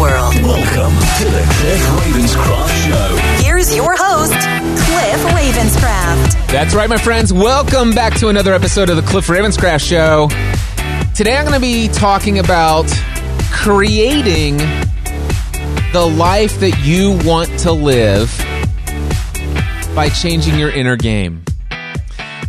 Welcome to the Cliff Ravenscraft Show. Here's your host, Cliff Ravenscraft. That's right, my friends. Welcome back to another episode of the Cliff Ravenscraft Show. Today I'm going to be talking about creating the life that you want to live by changing your inner game.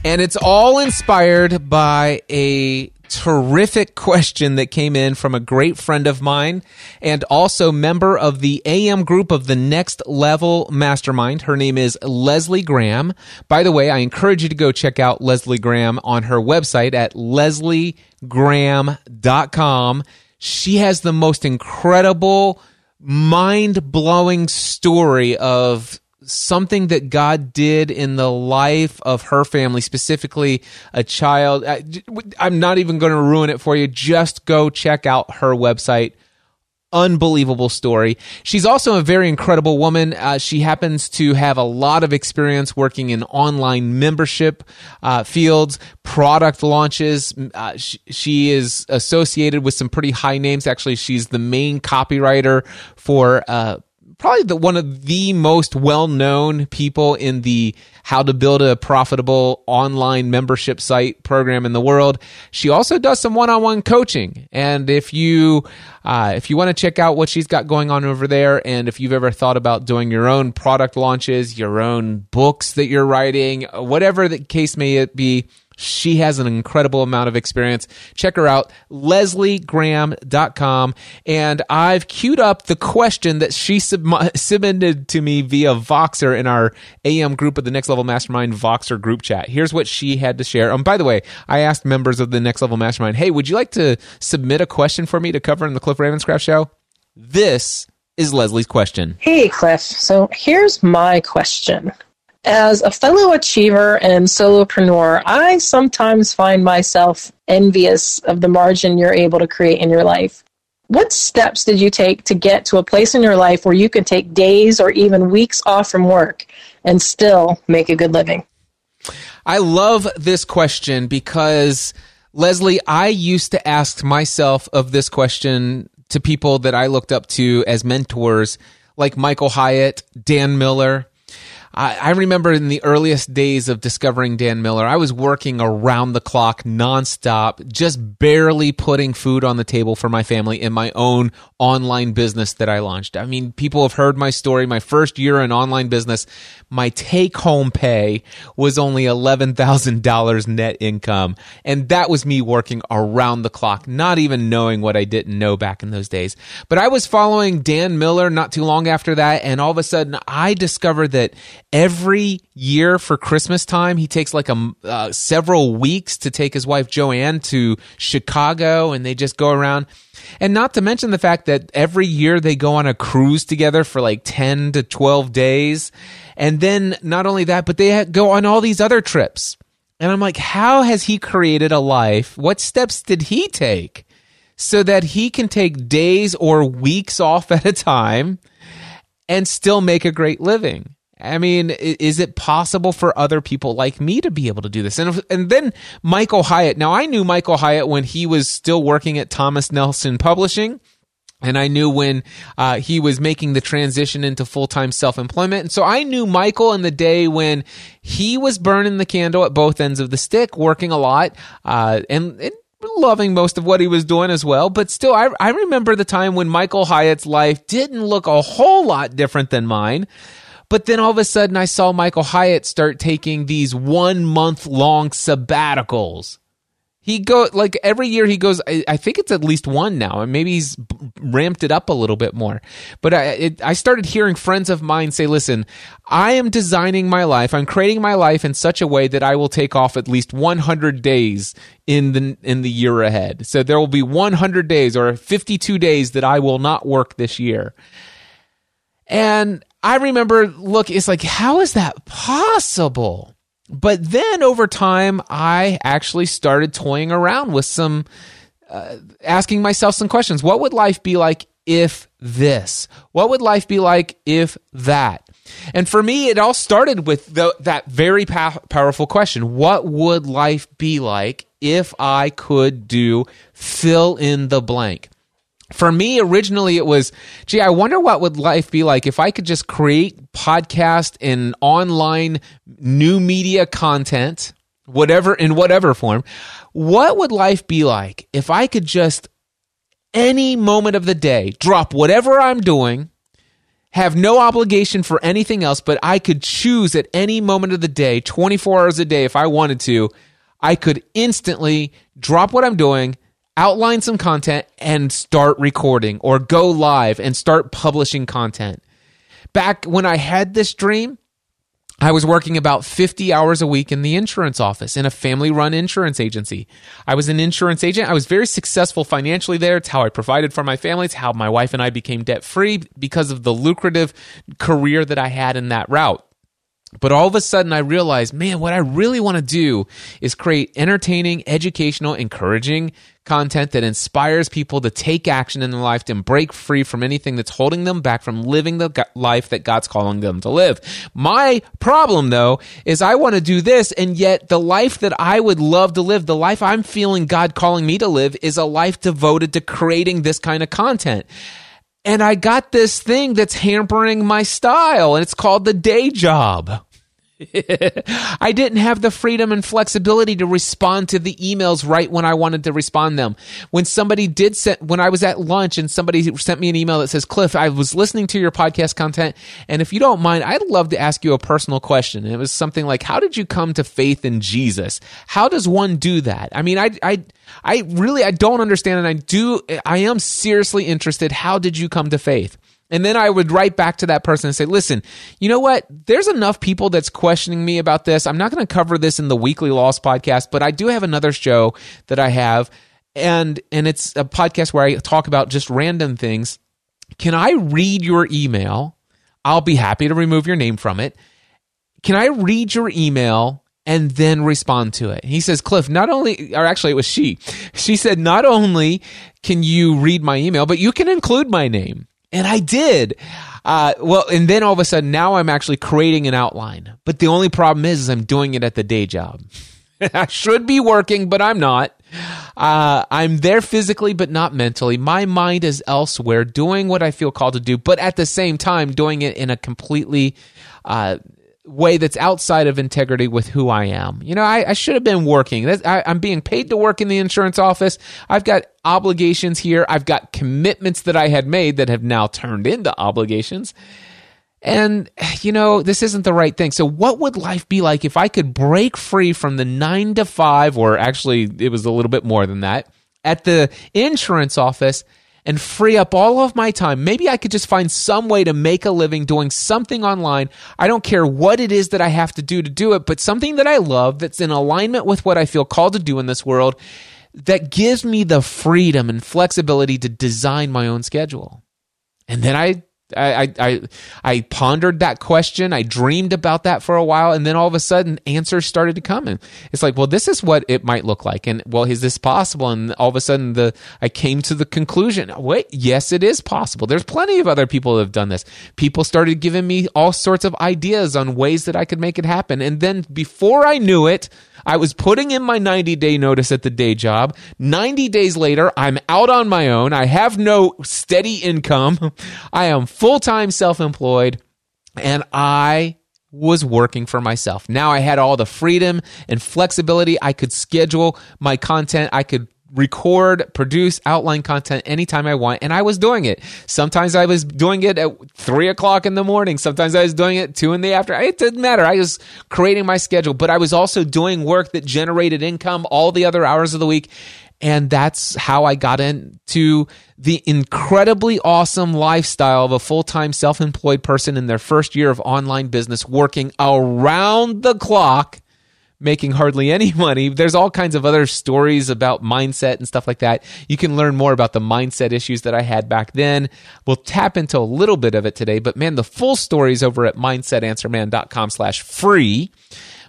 And it's all inspired by a terrific question that came in from a great friend of mine and also member of the AM group of the Next Level Mastermind. Her name is Leslie Graham. By the way, I encourage you to go check out Leslie Graham on her website at lesliegraham.com. She has the most incredible, mind blowing story of something that God did in the life of her family, specifically a child. I'm not even going to ruin it for you. Just go check out her website. Unbelievable story. She's also a very incredible woman. Uh, she happens to have a lot of experience working in online membership uh, fields, product launches. Uh, she, she is associated with some pretty high names. Actually, she's the main copywriter for uh, probably the one of the most well-known people in the how to build a profitable online membership site program in the world. She also does some one-on-one coaching, and if you uh, if you want to check out what she's got going on over there, and if you've ever thought about doing your own product launches, your own books that you're writing, whatever the case may it be, she has an incredible amount of experience. Check her out, lesliegraham.com. And I've queued up the question that she sub- submitted to me via Voxer in our AM group of the Next Level Mastermind Voxer group chat. Here's what she had to share. Um, by the way, I asked members of the Next Level Mastermind, hey, would you like to submit a question for me to cover in the Cliff Ravenscraft show? This is Leslie's question. Hey, Cliff. So here's my question. As a fellow achiever and solopreneur, I sometimes find myself envious of the margin you're able to create in your life. What steps did you take to get to a place in your life where you can take days or even weeks off from work and still make a good living? I love this question because, Leslie, I used to ask myself of this question to people that I looked up to as mentors, like Michael Hyatt, Dan Miller. I, I remember in the earliest days of discovering Dan Miller, I was working around the clock, nonstop, just barely putting food on the table for my family in my own online business that I launched. I mean, people have heard my story. My first year in online business, my take home pay was only $11,000 net income. And that was me working around the clock, not even knowing what I didn't know back in those days. But I was following Dan Miller not too long after that. And all of a sudden I discovered that every year for Christmas time, he takes like a uh, several weeks to take his wife Joanne to Chicago and they just go around. And not to mention the fact that every year they go on a cruise together for like 10 to 12 days. And then not only that, but they go on all these other trips. And I'm like, how has he created a life? What steps did he take so that he can take days or weeks off at a time and still make a great living? I mean, is it possible for other people like me to be able to do this? And and then Michael Hyatt. Now I knew Michael Hyatt when he was still working at Thomas Nelson Publishing. And I knew when uh, he was making the transition into full time self employment. And so I knew Michael in the day when he was burning the candle at both ends of the stick, working a lot, uh, and, and loving most of what he was doing as well. But still, I, I remember the time when Michael Hyatt's life didn't look a whole lot different than mine. But then all of a sudden, I saw Michael Hyatt start taking these one month long sabbaticals. He go like every year he goes. I, I think it's at least one now, and maybe he's ramped it up a little bit more. But I, it, I started hearing friends of mine say, "Listen, I am designing my life. I'm creating my life in such a way that I will take off at least 100 days in the in the year ahead. So there will be 100 days or 52 days that I will not work this year." And I remember, look, it's like, how is that possible? But then over time, I actually started toying around with some, uh, asking myself some questions. What would life be like if this? What would life be like if that? And for me, it all started with the, that very pow- powerful question What would life be like if I could do fill in the blank? For me originally it was gee i wonder what would life be like if i could just create podcast and online new media content whatever in whatever form. What would life be like if i could just any moment of the day drop whatever i'm doing have no obligation for anything else but i could choose at any moment of the day 24 hours a day if i wanted to i could instantly drop what i'm doing outline some content and start recording or go live and start publishing content. Back when I had this dream, I was working about 50 hours a week in the insurance office in a family run insurance agency. I was an insurance agent. I was very successful financially there. It's how I provided for my family. It's how my wife and I became debt free because of the lucrative career that I had in that route. But all of a sudden, I realized, man, what I really want to do is create entertaining, educational, encouraging content that inspires people to take action in their life and break free from anything that's holding them back from living the life that God's calling them to live. My problem, though, is I want to do this, and yet the life that I would love to live, the life I'm feeling God calling me to live, is a life devoted to creating this kind of content and I got this thing that's hampering my style, and it's called the day job. I didn't have the freedom and flexibility to respond to the emails right when I wanted to respond them. When somebody did send, when I was at lunch and somebody sent me an email that says, Cliff, I was listening to your podcast content. And if you don't mind, I'd love to ask you a personal question. And it was something like, how did you come to faith in Jesus? How does one do that? I mean, I, I, I really, I don't understand. And I do, I am seriously interested. How did you come to faith? And then I would write back to that person and say, listen, you know what? There's enough people that's questioning me about this. I'm not going to cover this in the weekly lost podcast, but I do have another show that I have. And, and it's a podcast where I talk about just random things. Can I read your email? I'll be happy to remove your name from it. Can I read your email and then respond to it. He says, Cliff, not only, or actually it was she, she said, not only can you read my email, but you can include my name. And I did. Uh, well, and then all of a sudden, now I'm actually creating an outline. But the only problem is, is I'm doing it at the day job. I should be working, but I'm not. Uh, I'm there physically, but not mentally. My mind is elsewhere, doing what I feel called to do, but at the same time, doing it in a completely uh, way that's outside of integrity with who I am. You know, I, I should have been working. I, I'm being paid to work in the insurance office. I've got obligations here. I've got commitments that I had made that have now turned into obligations. And, you know, this isn't the right thing. So, what would life be like if I could break free from the nine to five, or actually, it was a little bit more than that, at the insurance office and free up all of my time? Maybe I could just find some way to make a living doing something online. I don't care what it is that I have to do to do it, but something that I love that's in alignment with what I feel called to do in this world that gives me the freedom and flexibility to design my own schedule. And then I I, I I pondered that question. I dreamed about that for a while, and then all of a sudden, answers started to come. And it's like, well, this is what it might look like, and well, is this possible? And all of a sudden, the I came to the conclusion: wait, yes, it is possible. There's plenty of other people that have done this. People started giving me all sorts of ideas on ways that I could make it happen, and then before I knew it. I was putting in my 90 day notice at the day job. 90 days later, I'm out on my own. I have no steady income. I am full time self employed and I was working for myself. Now I had all the freedom and flexibility. I could schedule my content. I could record, produce, outline content anytime I want, and I was doing it. Sometimes I was doing it at three o'clock in the morning. Sometimes I was doing it two in the afternoon. It didn't matter. I was creating my schedule, but I was also doing work that generated income all the other hours of the week. And that's how I got into the incredibly awesome lifestyle of a full time self employed person in their first year of online business, working around the clock making hardly any money. There's all kinds of other stories about mindset and stuff like that. You can learn more about the mindset issues that I had back then. We'll tap into a little bit of it today, but man, the full story is over at mindsetanswerman.com slash free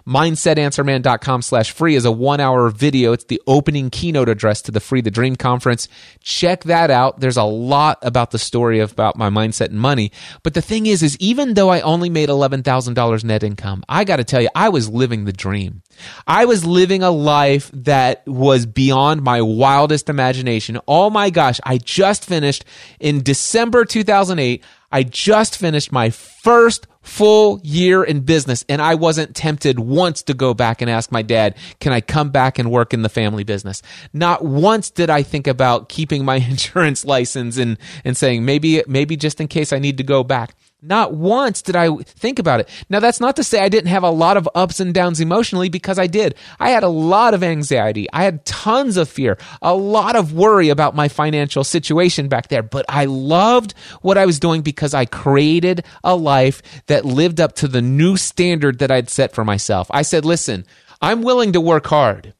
mindsetanswerman.com slash free is a one hour video. It's the opening keynote address to the Free the Dream conference. Check that out. There's a lot about the story about my mindset and money. But the thing is, is even though I only made $11,000 net income, I got to tell you, I was living the dream. I was living a life that was beyond my wildest imagination. Oh my gosh, I just finished in December 2008. I just finished my first full year in business and I wasn't tempted once to go back and ask my dad, can I come back and work in the family business? Not once did I think about keeping my insurance license and, and saying maybe, maybe just in case I need to go back. Not once did I think about it. Now, that's not to say I didn't have a lot of ups and downs emotionally because I did. I had a lot of anxiety. I had tons of fear, a lot of worry about my financial situation back there. But I loved what I was doing because I created a life that lived up to the new standard that I'd set for myself. I said, listen, I'm willing to work hard.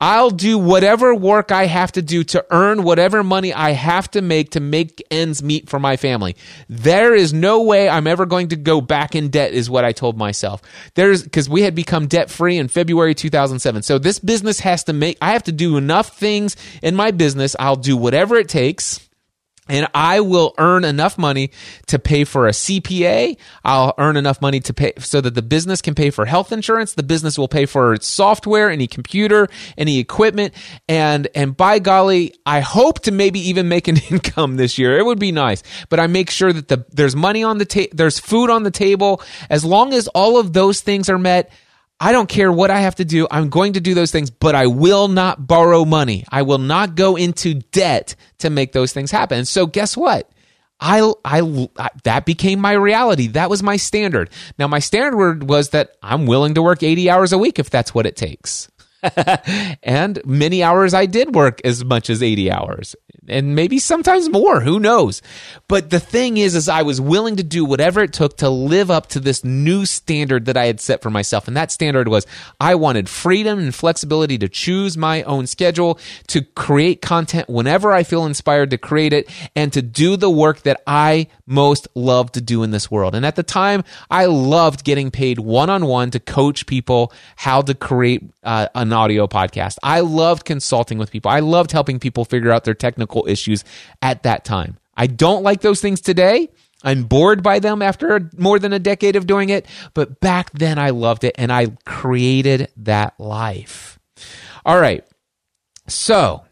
I'll do whatever work I have to do to earn whatever money I have to make to make ends meet for my family. There is no way I'm ever going to go back in debt, is what I told myself. There's because we had become debt free in February 2007. So this business has to make, I have to do enough things in my business. I'll do whatever it takes and I will earn enough money to pay for a CPA. I'll earn enough money to pay so that the business can pay for health insurance. The business will pay for its software, any computer, any equipment. And, and by golly, I hope to maybe even make an income this year. It would be nice, but I make sure that the, there's money on the table, there's food on the table. As long as all of those things are met, I don't care what I have to do. I'm going to do those things, but I will not borrow money. I will not go into debt to make those things happen. So guess what? I, I, I, that became my reality. That was my standard. Now, my standard was that I'm willing to work 80 hours a week if that's what it takes. and many hours I did work as much as 80 hours. And maybe sometimes more who knows? But the thing is is i was willing to do whatever it took to live up to this new standard that i had set for myself. And that standard was i wanted freedom and flexibility to choose my own schedule to create content whenever i feel inspired to create it and to do the work that i most love to do in this world. And at the time i loved getting paid one-on-one to coach people how to create uh, an audio podcast i loved consulting with people i loved helping people figure out their technical issues at that time. I don't like those things today. I'm bored by them after more than a decade of doing it, but back then I loved it and I created that life. All right. So,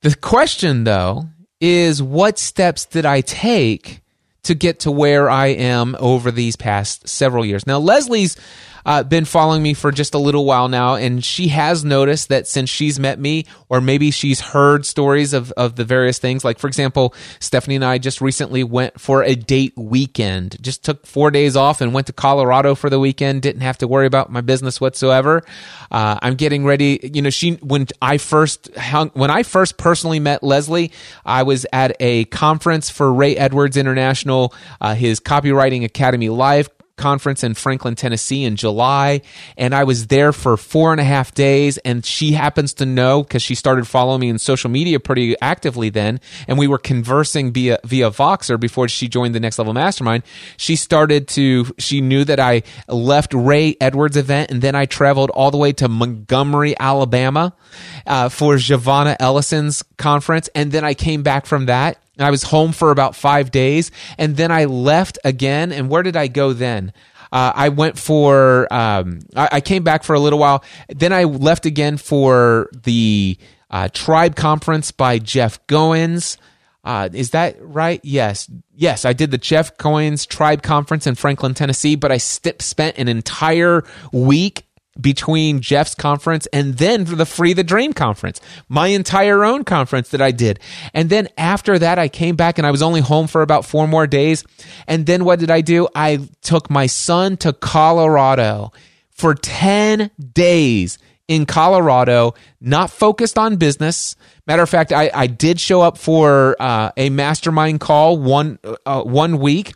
the question though is what steps did I take to get to where I am over these past several years? Now, Leslie's uh, been following me for just a little while now, and she has noticed that since she's met me, or maybe she's heard stories of, of the various things. Like, for example, Stephanie and I just recently went for a date weekend, just took four days off and went to Colorado for the weekend, didn't have to worry about my business whatsoever. Uh, I'm getting ready. You know, she, when I first hung, when I first personally met Leslie, I was at a conference for Ray Edwards International, uh, his Copywriting Academy Live conference in Franklin, Tennessee in July. And I was there for four and a half days. And she happens to know because she started following me in social media pretty actively then. And we were conversing via, via Voxer before she joined the Next Level Mastermind. She started to, she knew that I left Ray Edwards event and then I traveled all the way to Montgomery, Alabama uh, for Giovanna Ellison's conference. And then I came back from that I was home for about five days, and then I left again. And where did I go then? Uh, I went for. Um, I, I, came back for a little while. Then I left again for the uh, Tribe Conference by Jeff Goins. Uh, is that right? Yes. Yes, I did the Jeff Goins Tribe Conference in Franklin, Tennessee, but I st- spent an entire week between Jeff's conference and then the Free the Dream conference, my entire own conference that I did. And then after that, I came back and I was only home for about four more days. And then what did I do? I took my son to Colorado for 10 days in Colorado, not focused on business. Matter of fact, I, I did show up for uh, a mastermind call one uh, one week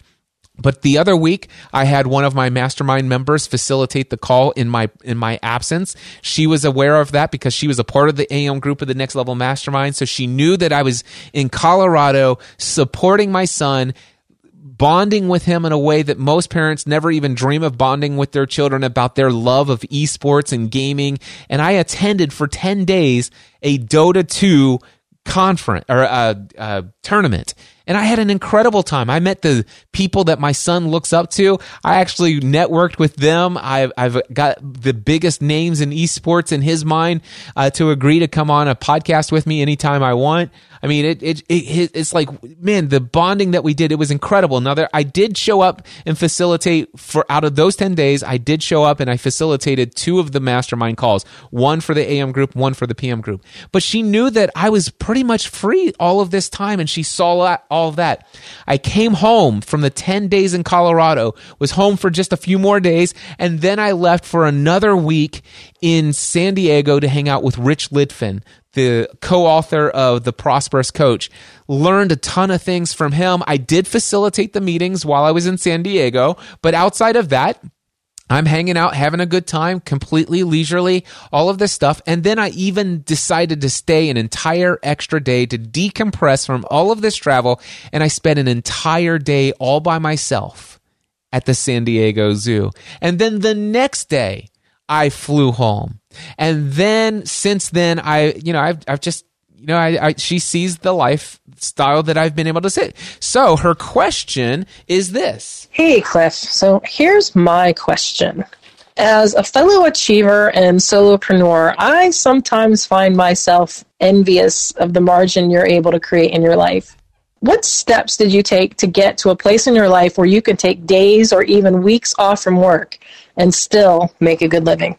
but the other week, I had one of my mastermind members facilitate the call in my in my absence. She was aware of that because she was a part of the AM group of the Next Level Mastermind, so she knew that I was in Colorado supporting my son, bonding with him in a way that most parents never even dream of bonding with their children about their love of esports and gaming. And I attended for 10 days a Dota 2 conference or a, a tournament and I had an incredible time. I met the people that my son looks up to. I actually networked with them. I've, I've got the biggest names in esports in his mind uh, to agree to come on a podcast with me anytime I want. I mean, it, it, it, it's like, man, the bonding that we did, it was incredible. Now, there, I did show up and facilitate for out of those 10 days, I did show up and I facilitated two of the mastermind calls, one for the AM group, one for the PM group. But she knew that I was pretty much free all of this time and she saw of that. I came home from the 10 days in Colorado, was home for just a few more days, and then I left for another week in San Diego to hang out with Rich Litvin, the co-author of The Prosperous Coach. Learned a ton of things from him. I did facilitate the meetings while I was in San Diego, but outside of that, I'm hanging out, having a good time, completely leisurely, all of this stuff. And then I even decided to stay an entire extra day to decompress from all of this travel. And I spent an entire day all by myself at the San Diego Zoo. And then the next day, I flew home. And then since then, I, you know, I've, I've just, you know, I, I, she sees the lifestyle that I've been able to sit. So her question is this. Hey, Cliff. So here's my question. As a fellow achiever and solopreneur, I sometimes find myself envious of the margin you're able to create in your life. What steps did you take to get to a place in your life where you could take days or even weeks off from work and still make a good living?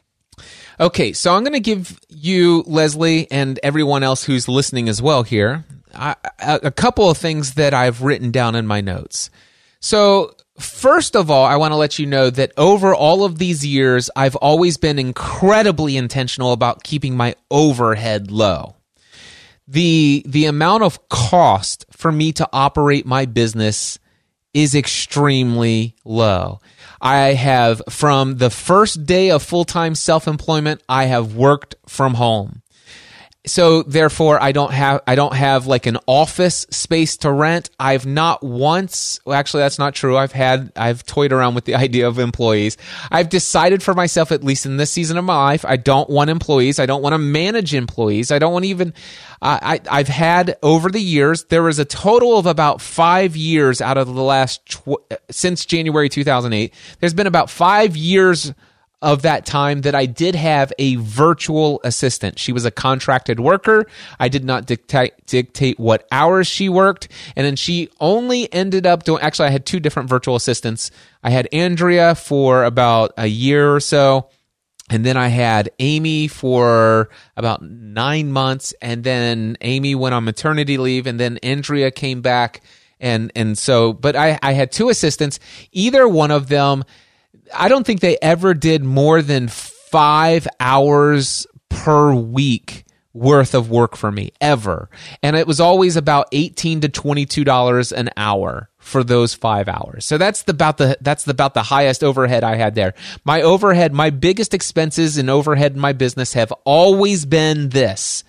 Okay, so I'm going to give you, Leslie, and everyone else who's listening as well here, a, couple of things that I've written down in my notes. So, first of all, I want to let you know that over all of these years, I've always been incredibly intentional about keeping my overhead low. The, the amount of cost for me to operate my business is extremely low. I have, from the first day of full time self employment, I have worked from home. So therefore, I don't have I don't have like an office space to rent. I've not once. Well, actually, that's not true. I've had I've toyed around with the idea of employees. I've decided for myself, at least in this season of my life, I don't want employees. I don't want to manage employees. I don't want even. I I've had over the years. There was a total of about five years out of the last tw- since January 2008. There's been about five years of that time that I did have a virtual assistant. She was a contracted worker. I did not dictate dictate what hours she worked, and then she only ended up doing. Actually, I had two different virtual assistants. I had Andrea for about a year or so. And then I had Amy for about nine months, and then Amy went on maternity leave, and then Andrea came back, and and so, but I I had two assistants. Either one of them I don't think they ever did more than five hours per week worth of work for me ever. And it was always about 18 to $22 an hour for those 5 hours. So that's the, about the that's the, about the highest overhead I had there. My overhead, my biggest expenses in overhead in my business have always been this.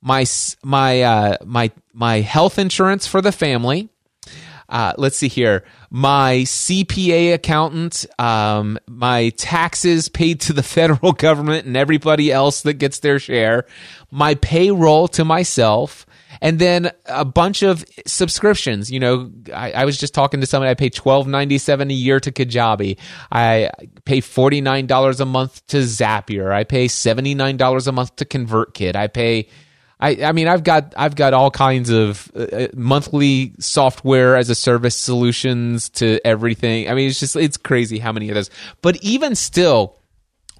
My my uh my my health insurance for the family. Uh, let's see here my CPA accountant, um, my taxes paid to the federal government and everybody else that gets their share, my payroll to myself, and then a bunch of subscriptions. You know, I, I was just talking to somebody. I pay twelve ninety seven a year to Kajabi. I pay forty nine dollars a month to Zapier. I pay seventy nine dollars a month to ConvertKit. I pay I, I mean, I've got I've got all kinds of uh, uh, monthly software as a service solutions to everything. I mean, it's just it's crazy how many of those. But even still,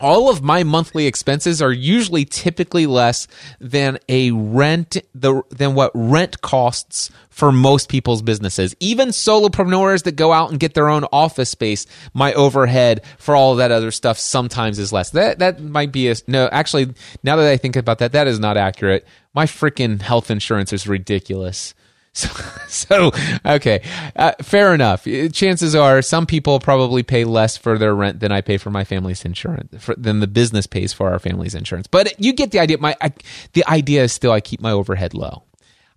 all of my monthly expenses are usually typically less than a rent the than what rent costs for most people's businesses. Even solopreneurs that go out and get their own office space my overhead for all that other stuff sometimes is less. That that might be a no actually now that i think about that that is not accurate. My freaking health insurance is ridiculous so, so okay, uh, fair enough. Chances are some people probably pay less for their rent than I pay for my family's insurance, for, than the business pays for our family's insurance. But you get the idea. My I, the idea is still I keep my overhead low.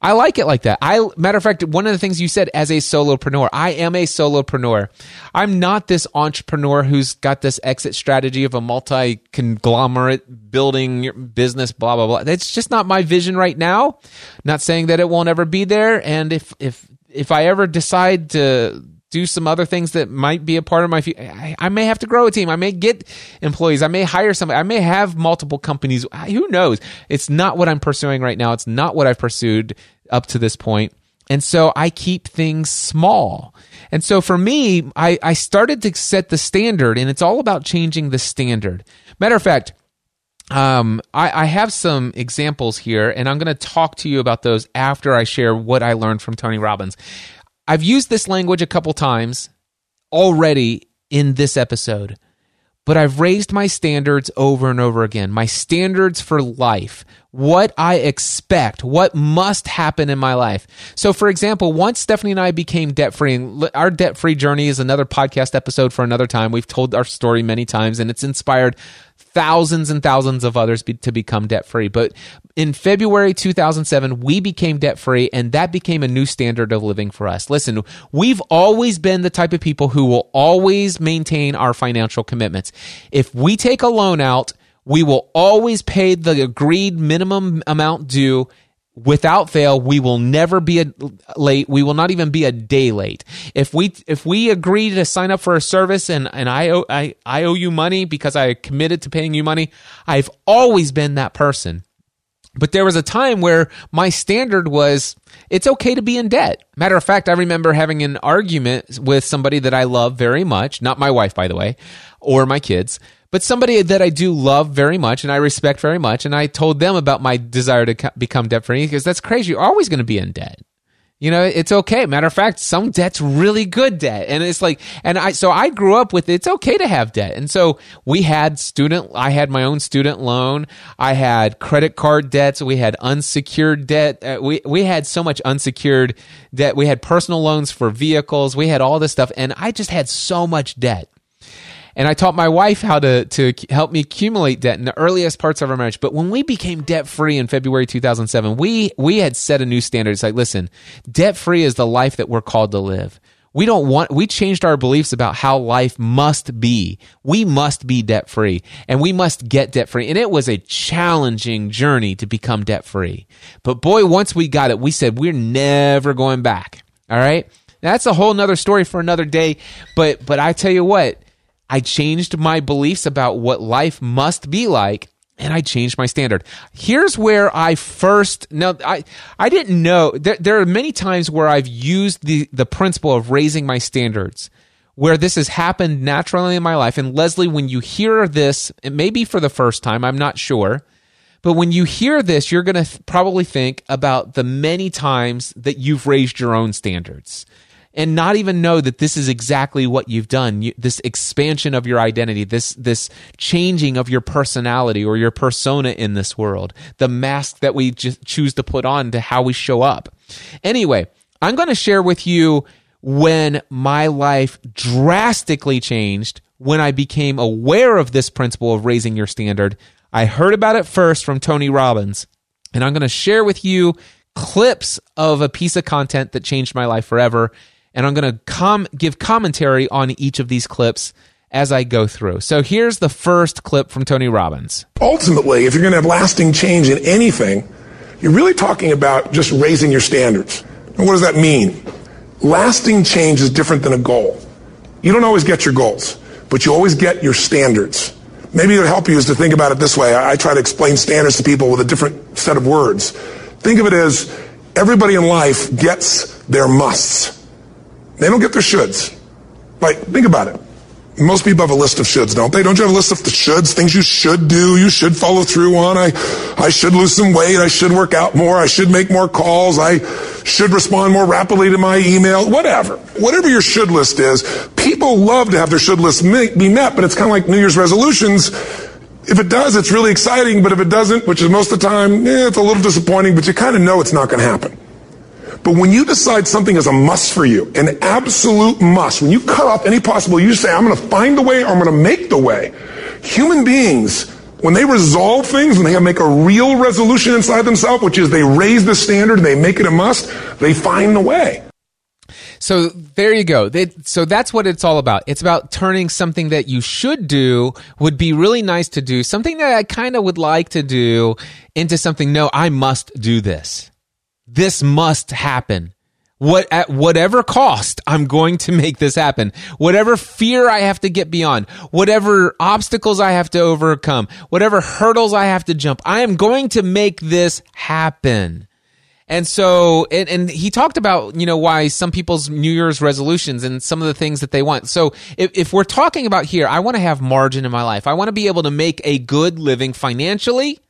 I like it like that. I matter of fact, one of the things you said as a solopreneur, I am a solopreneur. I'm not this entrepreneur who's got this exit strategy of a multi conglomerate building business, blah blah blah. That's just not my vision right now. Not saying that it won't ever be there. And if if if I ever decide to do some other things that might be a part of my future. I, I, may have to grow a team. I may get employees. I may hire somebody. I may have multiple companies. Who knows? It's not what I'm pursuing right now. It's not what I've pursued up to this point. And so I keep things small. And so for me, I, I started to set the standard, and it's all about changing the standard. Matter of fact, um, I, I, have some examples here, and I'm going to talk to you about those after I share what I learned from Tony Robbins. I've used this language a couple times already in this episode, but I've raised my standards over and over again. My standards for life, what I expect, what must happen in my life. So, for example, once Stephanie and I became debt free, and our debt free journey is another podcast episode for another time. We've told our story many times, and it's inspired thousands and thousands of others be, to become debt free. But in February 2007, we became debt free, and that became a new standard of living for us. Listen, we've always been the type of people who will always maintain our financial commitments. If we take a loan out, we will always pay the agreed minimum amount due without fail we will never be a late. We will not even be a day late. If we if we agree to sign up for a service and and I owe I, I owe you money because I committed to paying you money I've always been that person. But there was a time where my standard was it's okay to be in debt. Matter of fact, I remember having an argument with somebody that I love very much, not my wife, by the way, or my kids but somebody that I do love very much and I respect very much. And I told them about my desire to become debt free because that's crazy. You're always going to be in debt. You know, it's okay. Matter of fact, some debt's really good debt. And it's like, and I, so I grew up with it's okay to have debt. And so we had student, I had my own student loan. I had credit card debts. We had unsecured debt. Uh, we, we had so much unsecured debt. We had personal loans for vehicles. We had all this stuff. And I just had so much debt and I taught my wife how to to help me accumulate debt in the earliest parts of our marriage. But when we became debt free in February 2007, we we had set a new standard. It's like, listen, debt free is the life that we're called to live. We don't want, we changed our beliefs about how life must be. We must be debt free and we must get debt free. And it was a challenging journey to become debt free. But boy, once we got it, we said, we're never going back. All right. That's a whole nother story for another day. But, but I tell you what, I changed my beliefs about what life must be like and I changed my standard. Here's where I first now I I didn't know there, there are many times where I've used the the principle of raising my standards where this has happened naturally in my life and Leslie when you hear this it may be for the first time I'm not sure but when you hear this you're going to th- probably think about the many times that you've raised your own standards and not even know that this is exactly what you've done. You, this expansion of your identity, this this changing of your personality or your persona in this world, the mask that we just choose to put on to how we show up. Anyway, I'm going to share with you when my life drastically changed when I became aware of this principle of raising your standard. I heard about it first from Tony Robbins, and I'm going to share with you clips of a piece of content that changed my life forever and I'm going to com- give commentary on each of these clips as I go through. So here's the first clip from Tony Robbins. Ultimately, if you're going to have lasting change in anything, you're really talking about just raising your standards. And what does that mean? Lasting change is different than a goal. You don't always get your goals, but you always get your standards. Maybe it'll help you is to think about it this way. I, I try to explain standards to people with a different set of words. Think of it as everybody in life gets their musts. They don't get their shoulds. Like, think about it. Most people have a list of shoulds, don't they? Don't you have a list of the shoulds, things you should do, you should follow through on? I, I should lose some weight, I should work out more, I should make more calls, I should respond more rapidly to my email, whatever. Whatever your should list is, people love to have their should list be met, but it's kind of like New Year's resolutions. If it does, it's really exciting, but if it doesn't, which is most of the time, eh, it's a little disappointing, but you kind of know it's not going to happen. But when you decide something is a must for you, an absolute must, when you cut off any possible, you say, I'm going to find the way or I'm going to make the way. Human beings, when they resolve things, when they make a real resolution inside themselves, which is they raise the standard and they make it a must, they find the way. So there you go. They, so that's what it's all about. It's about turning something that you should do, would be really nice to do, something that I kind of would like to do, into something, no, I must do this. This must happen. What at whatever cost, I'm going to make this happen. Whatever fear I have to get beyond, whatever obstacles I have to overcome, whatever hurdles I have to jump, I am going to make this happen. And so, and, and, he talked about, you know, why some people's New Year's resolutions and some of the things that they want. So if, if we're talking about here, I want to have margin in my life. I want to be able to make a good living financially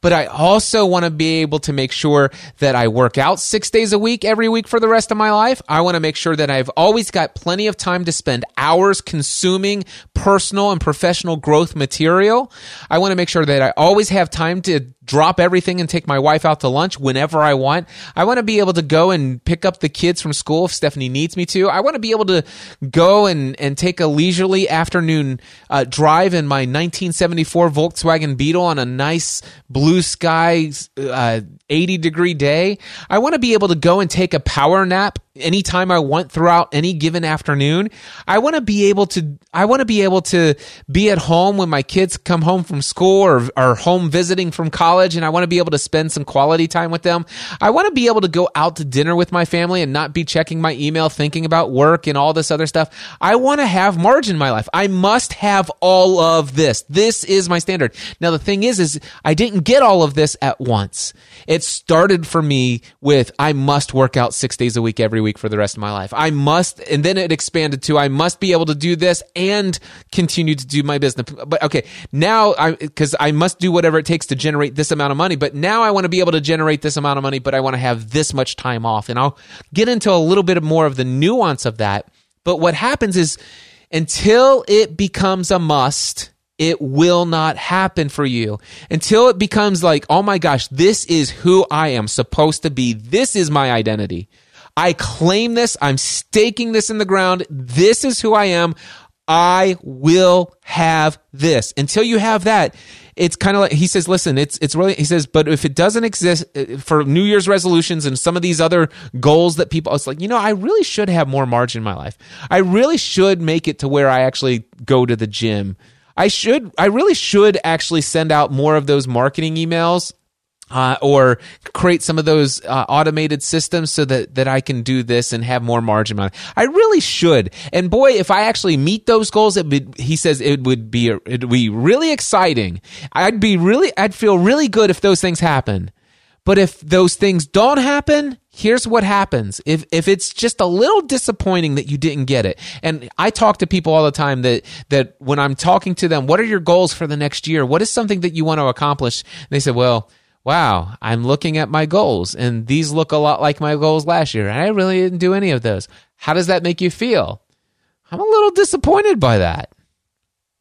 but I also want to be able to make sure that I work out six days a week every week for the rest of my life. I want to make sure that I've always got plenty of time to spend hours consuming personal and professional growth material. I want to make sure that I always have time to drop everything and take my wife out to lunch whenever I want. I want to be able to go and pick up the kids from school if Stephanie needs me to. I want to be able to go and, and take a leisurely afternoon uh, drive in my 1974 Volkswagen Beetle on a nice blue sky, uh, 80 degree day. I want to be able to go and take a power nap anytime I want throughout any given afternoon. I want to be able to I want to be able to be at home when my kids come home from school or are home visiting from college and I want to be able to spend some quality time with them. I want to be able to go out to dinner with my family and not be checking my email thinking about work and all this other stuff. I want to have margin in my life. I must have all of this. This is my standard. Now the thing is is I didn't get all of this at once. It started for me with I must work out 6 days a week every every week for the rest of my life. I must, and then it expanded to I must be able to do this and continue to do my business. But okay, now I, because I must do whatever it takes to generate this amount of money, but now I want to be able to generate this amount of money, but I want to have this much time off. And I'll get into a little bit more of the nuance of that. But what happens is until it becomes a must, it will not happen for you until it becomes like, oh my gosh, this is who I am supposed to be. This is my identity. I claim this. I'm staking this in the ground. This is who I am. I will have this. Until you have that, it's kind of like he says, listen, it's it's really he says, but if it doesn't exist uh, for New Year's resolutions and some of these other goals that people, it's like you know, I really should have more margin in my life. I really should make it to where I actually go to the gym. I should, I really should actually send out more of those marketing emails uh, or create some of those uh, automated systems so that, that I can do this and have more margin on it. I really should. And boy, if I actually meet those goals, it would, he says it would be it would be really exciting. I'd be really I'd feel really good if those things happen. But if those things don't happen, here's what happens. If if it's just a little disappointing that you didn't get it. And I talk to people all the time that that when I'm talking to them, what are your goals for the next year? What is something that you want to accomplish? And they say, "Well, wow, I'm looking at my goals and these look a lot like my goals last year. And I really didn't do any of those. How does that make you feel? I'm a little disappointed by that.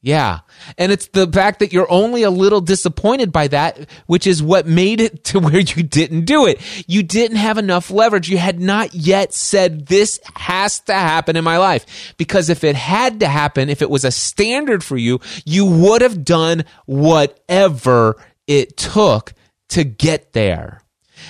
Yeah. And it's the fact that you're only a little disappointed by that, which is what made it to where you didn't do it. You didn't have enough leverage. You had not yet said, this has to happen in my life. Because if it had to happen, if it was a standard for you, you would have done whatever it took to get there.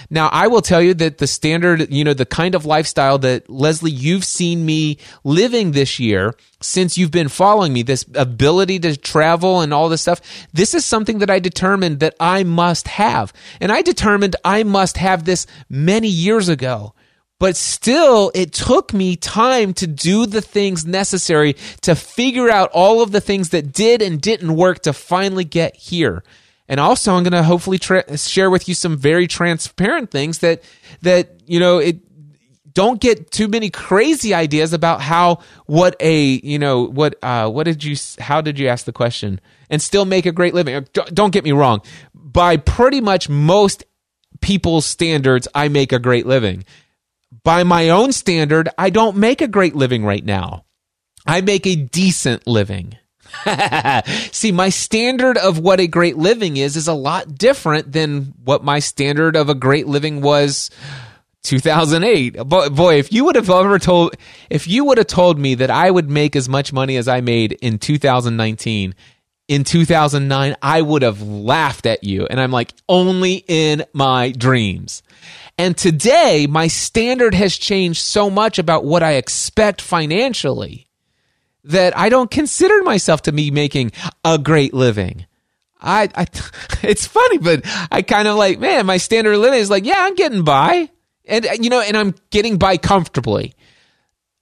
Now, I will tell you that the standard, you know, the kind of lifestyle that Leslie, you've seen me living this year since you've been following me, this ability to travel and all this stuff, this is something that I determined that I must have. And I determined I must have this many years ago. But still, it took me time to do the things necessary to figure out all of the things that did and didn't work to finally get here and also I'm going to hopefully tra- share with you some very transparent things that that you know it don't get too many crazy ideas about how what a you know what uh what did you how did you ask the question? And still make a great living. Don't don't get me wrong. By pretty much most people's standards i make a great living. By my own standard i don't make a great living right now. I make a decent living See, my standard of what a great living is is a lot different than what my standard of a great living was 2008. Boy, boy, if you would have ever told if you would have told me that I would make as much money as I made in 2019 in 2009, I would have laughed at you. And I'm like, only in my dreams. And today, my standard has changed so much about what I expect financially that I don't consider myself to be making a great living. I, I it's funny, but I kind of like, man, my standard of living is like, yeah, I'm getting by. And, uh, you know, and I'm getting by comfortably.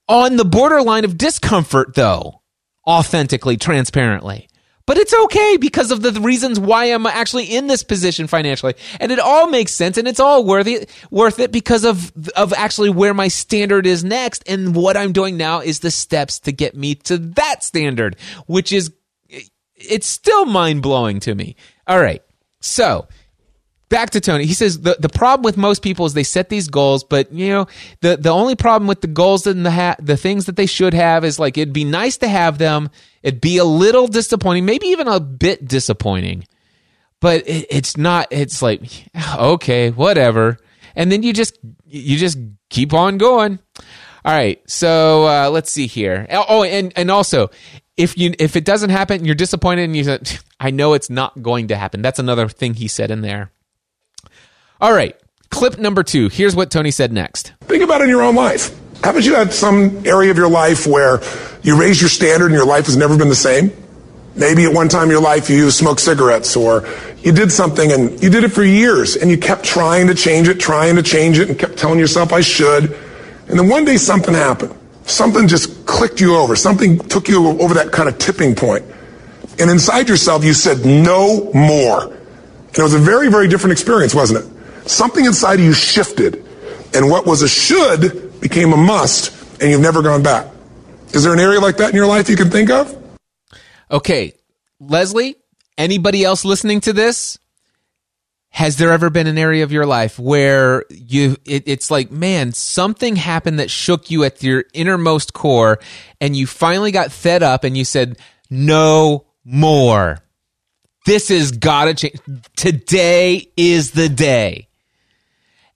On the borderline of discomfort, though, authentically, transparently. But it's okay because of the reasons why I'm actually in this position financially. And it all makes sense and it's all worth it, worth it because of, of actually where my standard is next. And what I'm doing now is the steps to get me to that standard, which is, it's still mind blowing to me. All right. So back to Tony. He says the, the problem with most people is they set these goals, but you know, the, the only problem with the goals and the ha- the things that they should have is like it'd be nice to have them. It'd be a little disappointing, maybe even a bit disappointing. But it, it's not it's like okay, whatever. And then you just you just keep on going. All right. So, uh, let's see here. Oh, and and also if you if it doesn't happen, you're disappointed and you said, I know it's not going to happen. That's another thing he said in there. All right, clip number two. Here's what Tony said next. Think about it in your own life. Haven't you had some area of your life where you raised your standard and your life has never been the same? Maybe at one time in your life you smoked cigarettes or you did something and you did it for years and you kept trying to change it, trying to change it and kept telling yourself I should. And then one day something happened. Something just clicked you over. Something took you over that kind of tipping point. And inside yourself you said no more. And it was a very, very different experience, wasn't it? something inside of you shifted, and what was a should became a must, and you've never gone back. Is there an area like that in your life you can think of? Okay, Leslie, anybody else listening to this? Has there ever been an area of your life where you it, it's like, man, something happened that shook you at your innermost core and you finally got fed up and you said, "No more. This has got to change. Today is the day."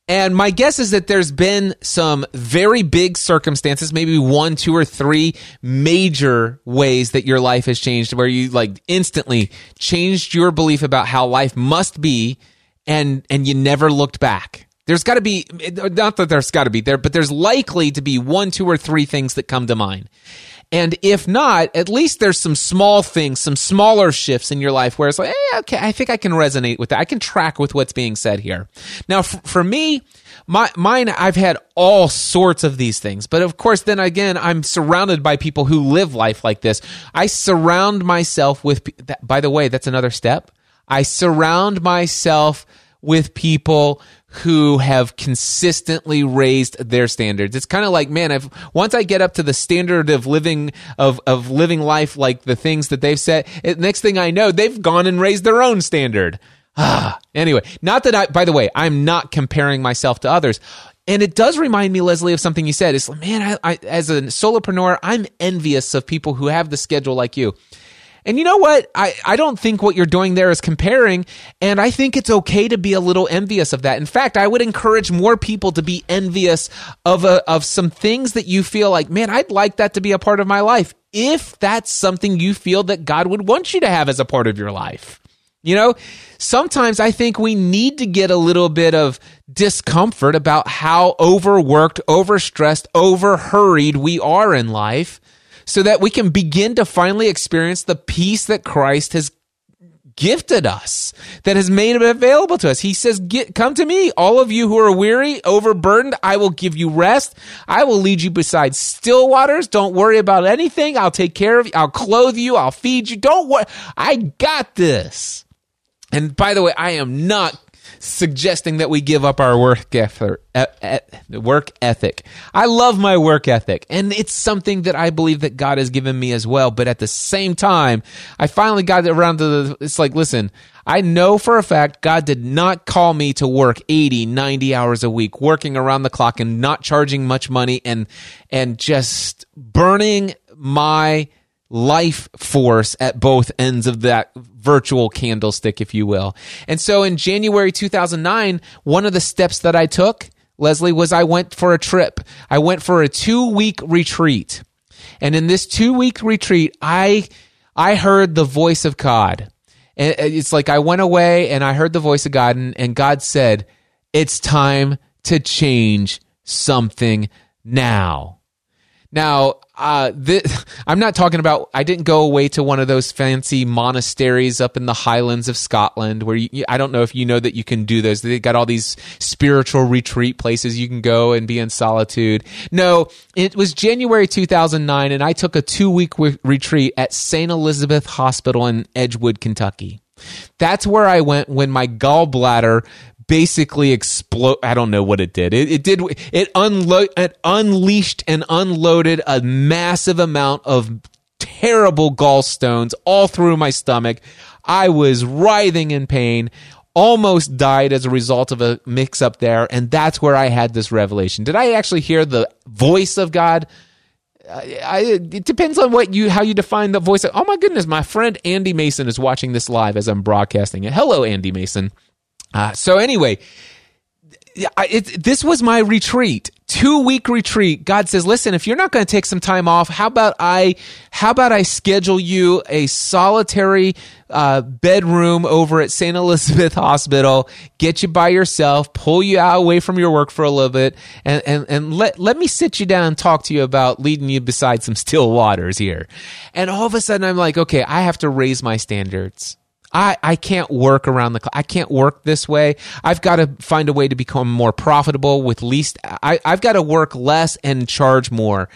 And my guess is that there's been some very big circumstances, maybe one, two, or three major ways that your life has changed where you like instantly changed your belief about how life must be and and you never looked back. There's got to be not that there's got to be there, but there's likely to be one, two, or three things that come to mind. And if not, at least there's some small things, some smaller shifts in your life where it's like, hey, okay, I think I can resonate with that. I can track with what's being said here. Now, f- for me, my, mine, I've had all sorts of these things. But of course, then again, I'm surrounded by people who live life like this. I surround myself with, by the way, that's another step. I surround myself with people who have consistently raised their standards. It's kind of like, man, if once I get up to the standard of living of of living life like the things that they've set, it, next thing I know, they've gone and raised their own standard. Ah, anyway, not that I. By the way, I'm not comparing myself to others. And it does remind me, Leslie, of something you said. It's like, man, I, I, as a solopreneur, I'm envious of people who have the schedule like you. And you know what? I, I don't think what you're doing there is comparing. And I think it's okay to be a little envious of that. In fact, I would encourage more people to be envious of a, of some things that you feel like, man, I'd like that to be a part of my life. If that's something you feel that God would want you to have as a part of your life. You know, sometimes I think we need to get a little bit of discomfort about how overworked, overstressed, overhurried we are in life so that we can begin to finally experience the peace that Christ has gifted us, that has made it available to us. He says, Come to me, all of you who are weary, overburdened. I will give you rest. I will lead you beside still waters. Don't worry about anything. I'll take care of you. I'll clothe you. I'll feed you. Don't worry. I got this. And by the way, I am not suggesting that we give up our work effort, work ethic. I love my work ethic, and it's something that I believe that God has given me as well. But at the same time, I finally got around to the. It's like, listen, I know for a fact God did not call me to work 80, 90 hours a week, working around the clock and not charging much money and and just burning my life force at both ends of that virtual candlestick, if you will. And so in January 2009, one of the steps that I took, Leslie, was I went for a trip. I went for a two week retreat. And in this two week retreat, I, I heard the voice of God. And uh, it's like I went away and I heard the voice of God and, and God said, it's time to change something now. Now, uh, this, I'm not talking about. I didn't go away to one of those fancy monasteries up in the Highlands of Scotland, where you, I don't know if you know that you can do those. They got all these spiritual retreat places you can go and be in solitude. No, it was January 2009, and I took a two week w- retreat at St. Elizabeth Hospital in Edgewood, Kentucky. That's where I went when my gallbladder basically explode. I don't know what it did. It, it did. It unlo- It unleashed and unloaded a massive amount of terrible gallstones all through my stomach. I was writhing in pain. Almost died as a result of a mix up there, and that's where I had this revelation. Did I actually hear the voice of God? I, I, it depends on what you how you define the voice. Oh my goodness, my friend Andy Mason is watching this live as I'm broadcasting it. Hello, Andy Mason. Uh, so anyway, it, this was my retreat, two week retreat. God says, listen, if you're not going to take some time off, how about I, how about I schedule you a solitary uh, bedroom over at St. Elizabeth Hospital, get you by yourself, pull you out away from your work for a little bit, and, and, and let, let me sit you down and talk to you about leading you beside some still waters here. And all of a sudden I'm like, okay, I have to raise my standards. I, I can't work around the clock. I can't work this way. I've got to find a way to become more profitable with least. I, I've got to work less and charge more.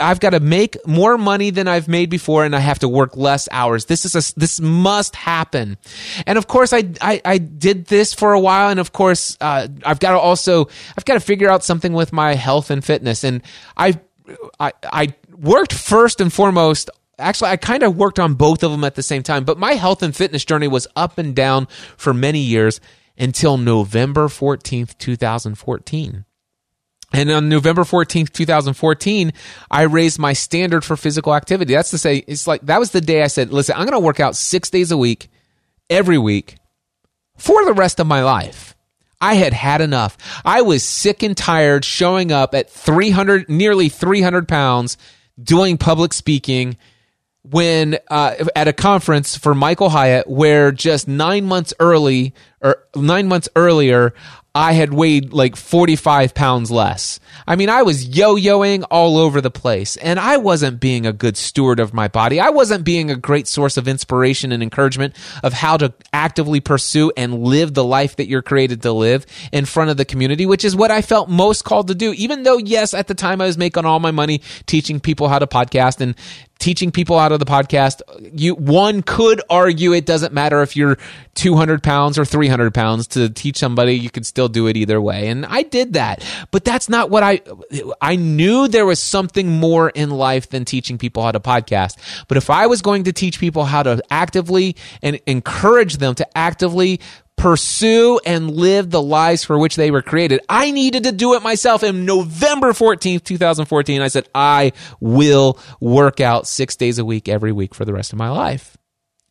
I've got to make more money than I've made before, and I have to work less hours. This is a, this must happen. And of course, I, I, I did this for a while, and of course, uh, I've got to also I've got to figure out something with my health and fitness, and I I, I worked first and foremost actually, I kind of worked on both of them at the same time, but my health and fitness journey was up and down for many years until November 14th, 2014. And on November 14th, 2014, I raised my standard for physical activity. That's to say, it's like that was the day I said, listen, I'm going to work out six days a week, every week, for the rest of my life. I had had enough. I was sick and tired showing up at 300, nearly 300 pounds, doing public speaking when uh, at a conference for Michael Hyatt, where just nine months early or nine months earlier, I had weighed like 45 pounds less. I mean, I was yo yoing all over the place, and I wasn't being a good steward of my body. I wasn't being a great source of inspiration and encouragement of how to actively pursue and live the life that you're created to live in front of the community, which is what I felt most called to do. Even though, yes, at the time I was making all my money teaching people how to podcast and teaching people out of the podcast. You one could argue it doesn't matter if you're 200 pounds or 300 pounds to teach somebody. You could still do it either way, and I did that. But that's not what I. I knew there was something more in life than teaching people how to podcast. But if I was going to teach people how to actively and encourage them to actively pursue and live the lives for which they were created. I needed to do it myself. In November 14th, 2014, I said, I will work out six days a week every week for the rest of my life.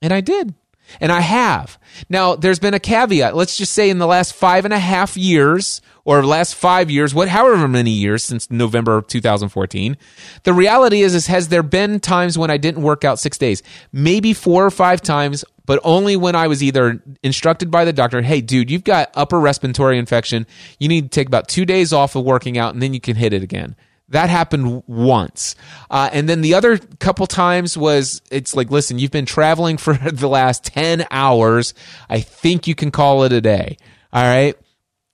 And I did. And I have. Now, there's been a caveat. Let's just say in the last five and a half years, or last five years, what, however many years since November of 2014, the reality is, is has there been times when I didn't work out six days? Maybe four or five times, but only when I was either instructed by the doctor, hey, dude, you've got upper respiratory infection. You need to take about two days off of working out and then you can hit it again. That happened once. Uh, and then the other couple times was it's like, listen, you've been traveling for the last 10 hours. I think you can call it a day. All right.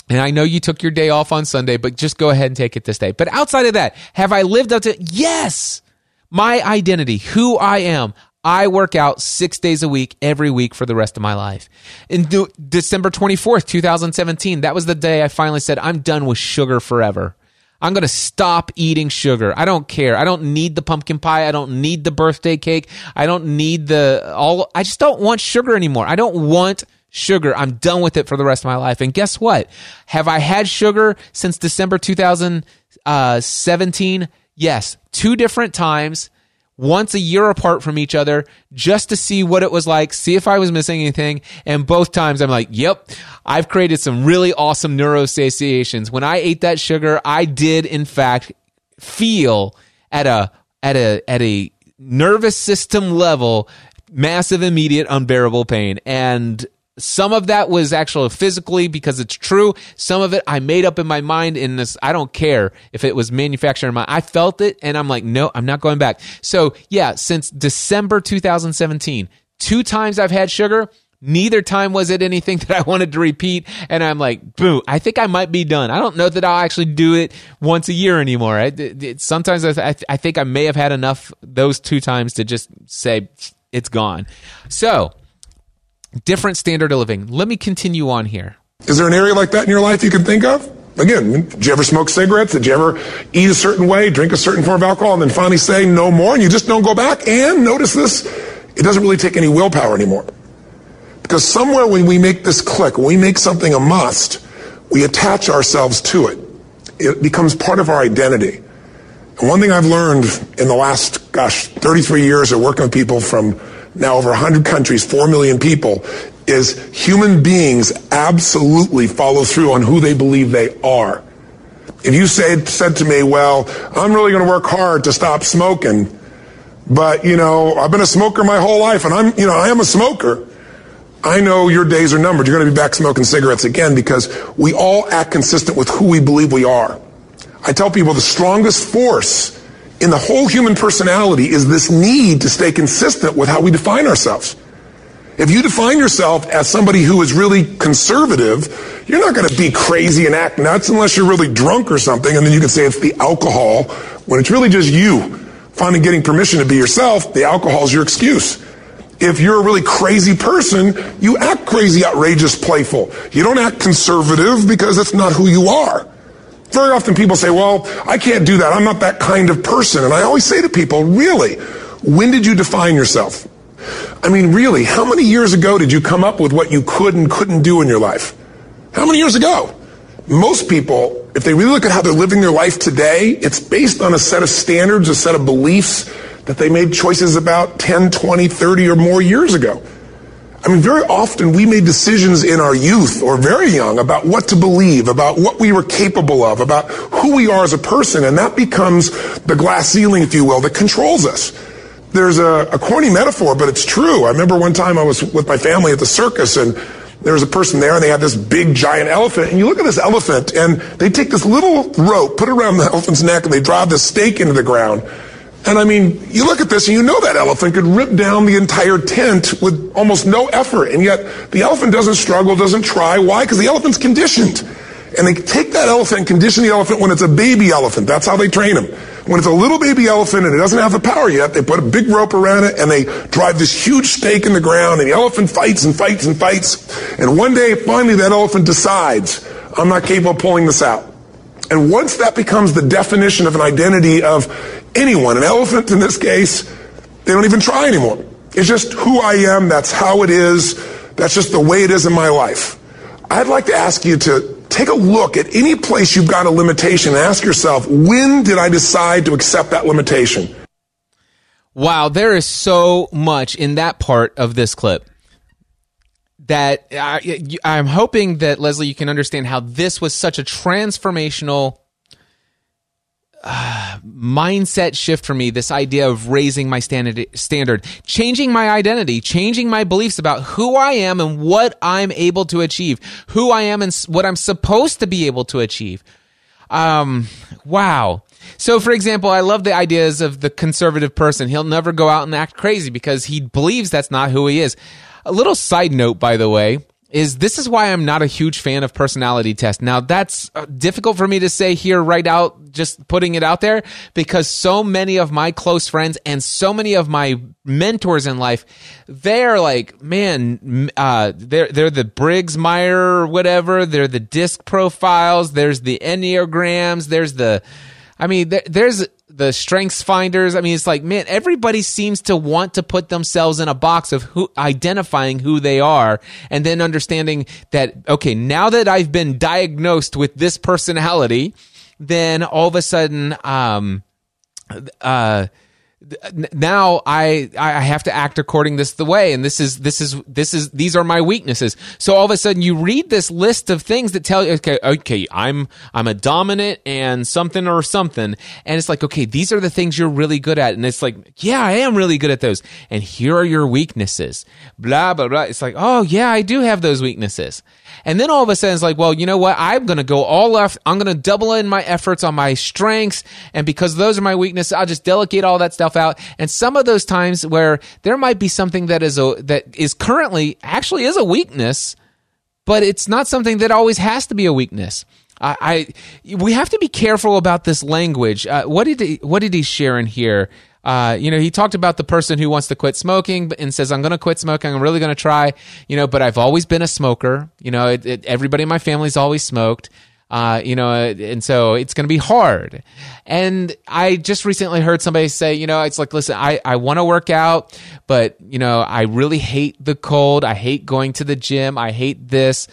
And I know you took your day off on Sunday, but just go ahead and take it this day. But outside of that, have I lived up to? Yes. My identity, who I am, I work out six days a week, every week for the rest of my life. In December 24th, 2017, that was the day I finally said, I'm done with sugar forever. I'm going to stop eating sugar. I don't care. I don't need the pumpkin pie. I don't need the birthday cake. I don't need the all. I just don't want sugar anymore. I don't want sugar. I'm done with it for the rest of my life. And guess what? Have I had sugar since December 2017? Uh, yes, two different times once a year apart from each other just to see what it was like, see if I was missing anything. And both times I'm like, yep, I've created some really awesome neuro-associations. When I ate that sugar, I did in fact feel at a, at a, at a nervous system level, massive, immediate, unbearable pain. And some of that was actually physically because it's true. Some of it I made up in my mind in this. I don't care if it was manufactured in my, I felt it and I'm like, no, I'm not going back. So yeah, since December 2017, two times I've had sugar. Neither time was it anything that I wanted to repeat. And I'm like, boo, I think I might be done. I don't know that I'll actually do it once a year anymore. I, it, sometimes I, th- I think I may have had enough those two times to just say it's gone. So different standard of living. Let me continue on here. Is there an area like that in your life you can think of? Again, did you ever smoke cigarettes? Did you ever eat a certain way, drink a certain form of alcohol, and then finally say no more, and you just don't go back? And notice this, it doesn't really take any willpower anymore. Because somewhere when we make this click, when we make something a must, we attach ourselves to it. It becomes part of our identity. And one thing I've learned in the last, gosh, 33 years of working with people from now over 100 countries, 4 million people, is human beings absolutely follow through on who they believe they are. If you say, said to me, well, I'm really going to work hard to stop smoking, but, you know, I've been a smoker my whole life and I'm, you know, I am a smoker. I know your days are numbered. You're going to be back smoking cigarettes again because we all act consistent with who we believe we are. I tell people the strongest force in the whole human personality is this need to stay consistent with how we define ourselves. If you define yourself as somebody who is really conservative, you're not going to be crazy and act nuts unless you're really drunk or something, and then you can say it's the alcohol when it's really just you finally getting permission to be yourself. The alcohol is your excuse. If you're a really crazy person, you act crazy, outrageous, playful. You don't act conservative because that's not who you are. Very often people say, well, I can't do that. I'm not that kind of person. And I always say to people, really, when did you define yourself? I mean, really, how many years ago did you come up with what you could and couldn't do in your life? How many years ago? Most people, if they really look at how they're living their life today, it's based on a set of standards, a set of beliefs that they made choices about 10, 20, 30 or more years ago. I mean, very often we made decisions in our youth or very young about what to believe, about what we were capable of, about who we are as a person, and that becomes the glass ceiling, if you will, that controls us. There's a, a corny metaphor, but it's true. I remember one time I was with my family at the circus and there was a person there and they had this big giant elephant and you look at this elephant and they take this little rope, put it around the elephant's neck and they drive this stake into the ground and I mean, you look at this and you know that elephant could rip down the entire tent with almost no effort. And yet the elephant doesn't struggle, doesn't try. Why? Because the elephant's conditioned. And they take that elephant condition the elephant when it's a baby elephant. That's how they train them. When it's a little baby elephant and it doesn't have the power yet, they put a big rope around it and they drive this huge stake in the ground and the elephant fights and fights and fights. And one day, finally, that elephant decides, I'm not capable of pulling this out. And once that becomes the definition of an identity of anyone, an elephant in this case, they don't even try anymore. It's just who I am. That's how it is. That's just the way it is in my life. I'd like to ask you to take a look at any place you've got a limitation and ask yourself, when did I decide to accept that limitation? Wow, there is so much in that part of this clip that I, I'm hoping that Leslie, you can understand how this was such a transformational uh, mindset shift for me. This idea of raising my standard, standard, changing my identity, changing my beliefs about who I am and what I'm able to achieve, who I am and what I'm supposed to be able to achieve. Um, wow. So, for example, I love the ideas of the conservative person. He'll never go out and act crazy because he believes that's not who he is. A little side note, by the way, is this is why I'm not a huge fan of personality tests. Now that's uh, difficult for me to say here right out, just putting it out there because so many of my close friends and so many of my mentors in life, they're like, man, uh, they're, they're the Briggs Meyer or whatever. They're the disc profiles. There's the Enneagrams. There's the, I mean, there, there's the strengths finders. I mean, it's like, man, everybody seems to want to put themselves in a box of who, identifying who they are and then understanding that, okay, now that I've been diagnosed with this personality, then all of a sudden, um, uh, Uh, now I I have to act according this the way and this is this is this is these are my weaknesses. So all of a sudden you read this list of things that tell you okay okay I'm I'm a dominant and something or something and it's like okay these are the things you're really good at and it's like yeah I am really good at those and here are your weaknesses blah blah blah it's like oh yeah I do have those weaknesses and then all of a sudden it's like, well, you know what? I'm to go all left. I'm to double in my efforts on my strengths. And because those are my weaknesses, I'll just delegate all that stuff out. And some of those times where there might be something that is a, that is currently actually is a weakness, but it's not something that always has to be a weakness. I, I we have to be careful about this language. Uh, what did he, what did he share in here? Uh, you know, he talked about the person who wants to quit smoking and says, I'm going to quit smoking. I'm really going to try, you know, but I've always been a smoker. You know, it, it, everybody in my family's always smoked. Uh, you know, and so it's going to be hard. And I just recently heard somebody say, you know, it's like, listen, I, I want to work out, but, you know, I really hate the cold. I hate going to the gym. I hate this.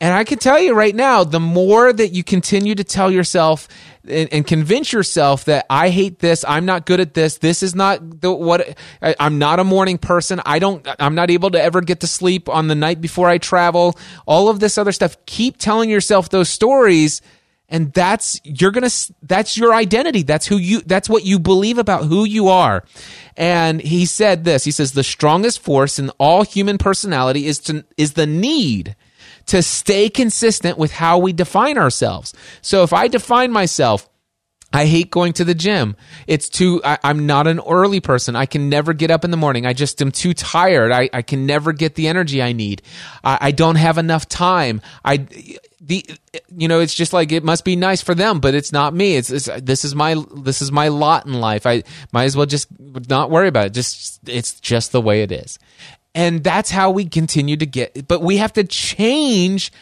And I can tell you right now, the more that you continue to tell yourself and, and, convince yourself that I hate this, I'm not good at this, this is not the what I, I'm not a morning person. I don't I'm not able to ever get to sleep on the night before I travel. All of this other stuff. Keep telling yourself those stories and that's you're to that's your identity. That's who you that's what you believe about who you are. And he said this. He says the strongest force in all human personality is to is the need to stay consistent with how we define ourselves. So if I define myself, I hate going to the gym. It's too, I, am not an early person. I can never get up in the morning. I just am too tired. I, I can never get the energy I need. I, I don't have enough time. I, the, you know, it's just like, it must be nice for them, but it's not me. It's, it's, this is my, this is my lot in life. I might as well just not worry about it. Just, it's just the way it is. And that's how we continue to get, but we have to change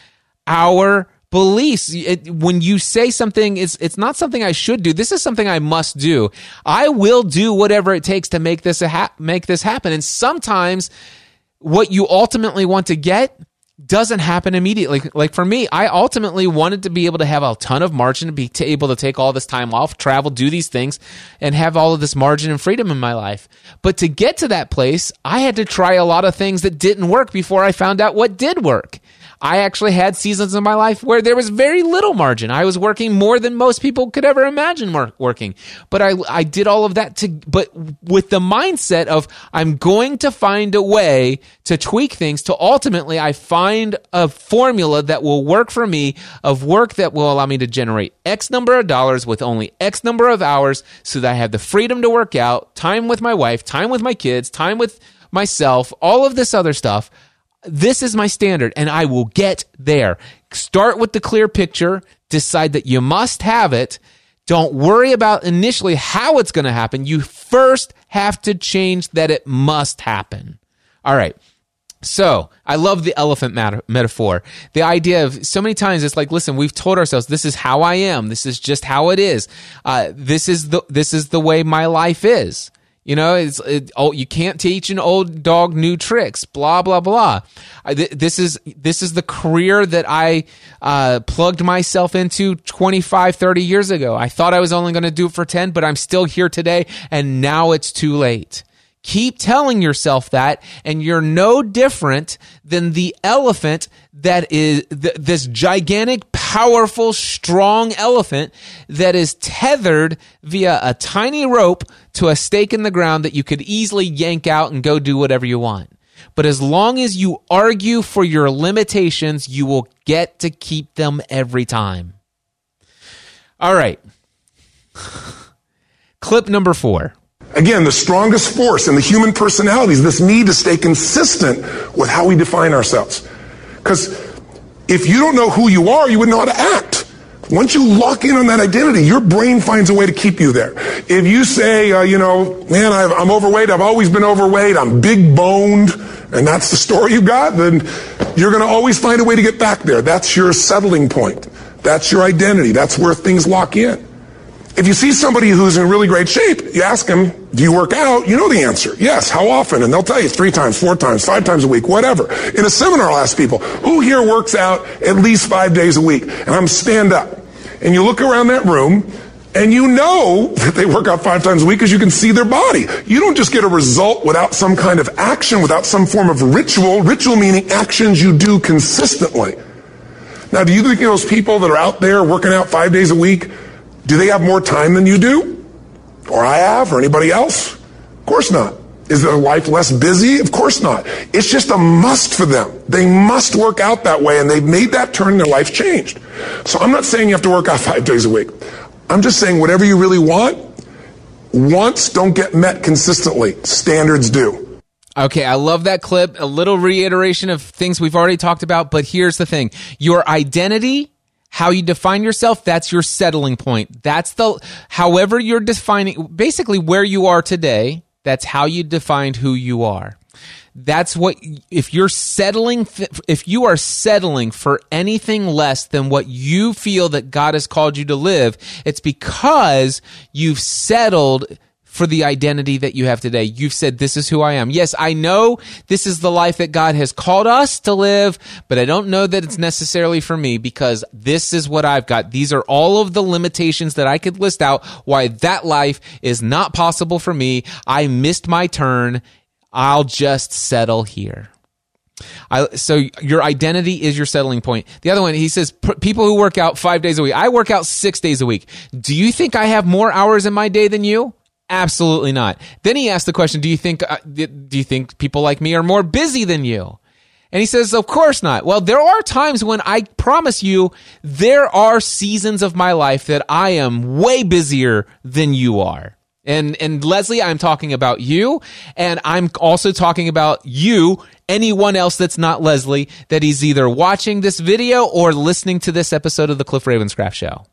our beliefs. It, when you say something, it's, it's not something I should do. This is something I must do. I will do whatever it takes to make this ha- make this happen. And sometimes what you ultimately want to get doesn't happen immediately. Like for me, I ultimately wanted to be able to have a ton of margin to be t- able to take all this time off, travel, do these things, and have all of this margin and freedom in my life. But to get to that place, I had to try a lot of things that didn't work before I found out what did work. I actually had seasons in my life where there was very little margin. I was working more than most people could ever imagine working. But I, I did all of that to, but with the mindset of I'm going to find a way to tweak things to ultimately I find a formula that will work for me of work that will allow me to generate X number of dollars with only X number of hours so that I have the freedom to work out, time with my wife, time with my kids, time with myself, all of this other stuff this is my standard and I will get there. Start with the clear picture, decide that you must have it. Don't worry about initially how it's going to happen. You first have to change that it must happen. All right. So I love the elephant metaphor. The idea of so many times it's like, listen, we've told ourselves this is how I am. This is just how it is. Uh, this is the this is the way my life is. You know, it's it, oh, you can't teach an old dog new tricks. Blah blah blah. I, th- this is this is the career that I uh, plugged myself into 25, 30 years ago. I thought I was only going to do it for ten, but I'm still here today, and now it's too late. Keep telling yourself that, and you're no different than the elephant that is th- this gigantic, powerful, strong elephant that is tethered via a tiny rope to a stake in the ground that you could easily yank out and go do whatever you want. But as long as you argue for your limitations, you will get to keep them every time. All right. Clip number four. Again, the strongest force in the human personality is this need to stay consistent with how we define ourselves. Because if you don't know who you are, you wouldn't know how to act. Once you lock in on that identity, your brain finds a way to keep you there. If you say, uh, you know, man, i am overweight, I've always been overweight, I'm big boned, and that's the story you've got, then you're going to always find a way to get back there. That's your settling point. That's your identity. That's where things lock in. If you see somebody who's in really great shape, you ask them, do you work out? You know the answer. Yes. How often? And they'll tell you three times, four times, five times a week, whatever. In a seminar, I'll ask people, who here works out at least five days a week? And I'm stand up. And you look around that room and you know that they work out five times a week because you can see their body. You don't just get a result without some kind of action, without some form of ritual. Ritual meaning actions you do consistently. Now, do you think those people that are out there working out five days a week, do they have more time than you do? Or I have, or anybody else? Of course not. Is their life less busy? Of course not. It's just a must for them. They must work out that way, and they've made that turn, and their life changed. So I'm not saying you have to work out five days a week. I'm just saying whatever you really want, wants don't get met consistently. Standards do. Okay, I love that clip. A little reiteration of things we've already talked about, but here's the thing. Your identity how you define yourself that's your settling point. That's the however you're defining basically where you are today that's how you defined who you are. That's what if you're settling if you are settling for anything less than what you feel that God has called you to live it's because you've settled for the identity that you have today. You've said, This is who I am. Yes, I know this is the life that God has called us to live, but I don't know that it's necessarily for me because this is what I've got. These are all of the limitations that I could list out why that life is not possible for me. I missed my turn. I'll just settle here. I, so your identity is your settling point. The other one, he says, people who work out five days a week. I work out six days a week. Do you think I have more hours in my day than you? Absolutely not. Then he asked the question, do you think, uh, do you think people like me are more busy than you? And he says, of course not. Well, there are times when I promise you, there are seasons of my life that I am way busier than you are. And, and Leslie, I'm talking about you. And I'm also talking about you, anyone else that's not Leslie, that is either watching this video or listening to this episode of the Cliff Ravenscraft show.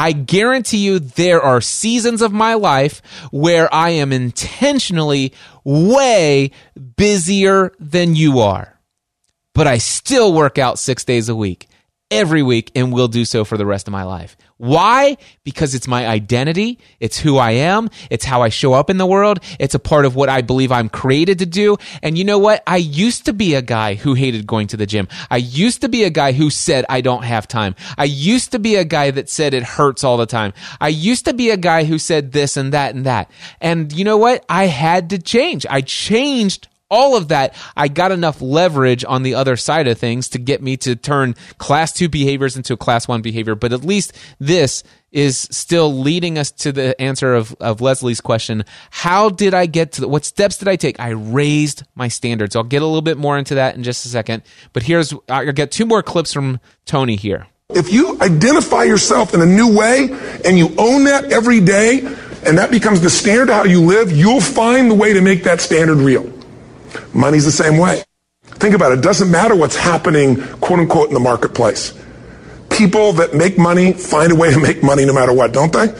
I guarantee you there are seasons of my life where I am intentionally way busier than you are. But I still work out six days a week every week and will do so for the rest of my life. Why? Because it's my identity. It's who I am. It's how I show up in the world. It's a part of what I believe I'm created to do. And you know what? I used to be a guy who hated going to the gym. I used to be a guy who said I don't have time. I used to be a guy that said it hurts all the time. I used to be a guy who said this and that and that. And you know what? I had to change. I changed all of that, I got enough leverage on the other side of things to get me to turn class two behaviors into a class one behavior. But at least this is still leading us to the answer of, of Leslie's question. How did I get to the, what steps did I take? I raised my standards. I'll get a little bit more into that in just a second. But here's, I'll get two more clips from Tony here. If you identify yourself in a new way and you own that every day, and that becomes the standard of how you live, you'll find the way to make that standard real. Money's the same way. Think about it. It doesn't matter what's happening, quote unquote, in the marketplace. People that make money find a way to make money no matter what, don't they?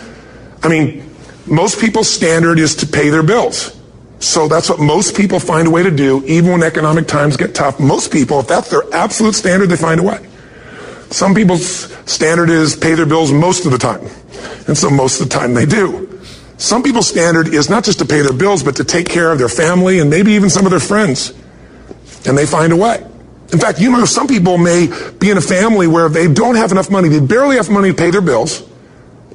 I mean, most people's standard is to pay their bills. So that's what most people find a way to do, even when economic times get tough. Most people, if that's their absolute standard, they find a way. Some people's standard is pay their bills most of the time. And so most of the time they do. Some people's standard is not just to pay their bills, but to take care of their family and maybe even some of their friends. And they find a way. In fact, you know, some people may be in a family where they don't have enough money. They barely have money to pay their bills.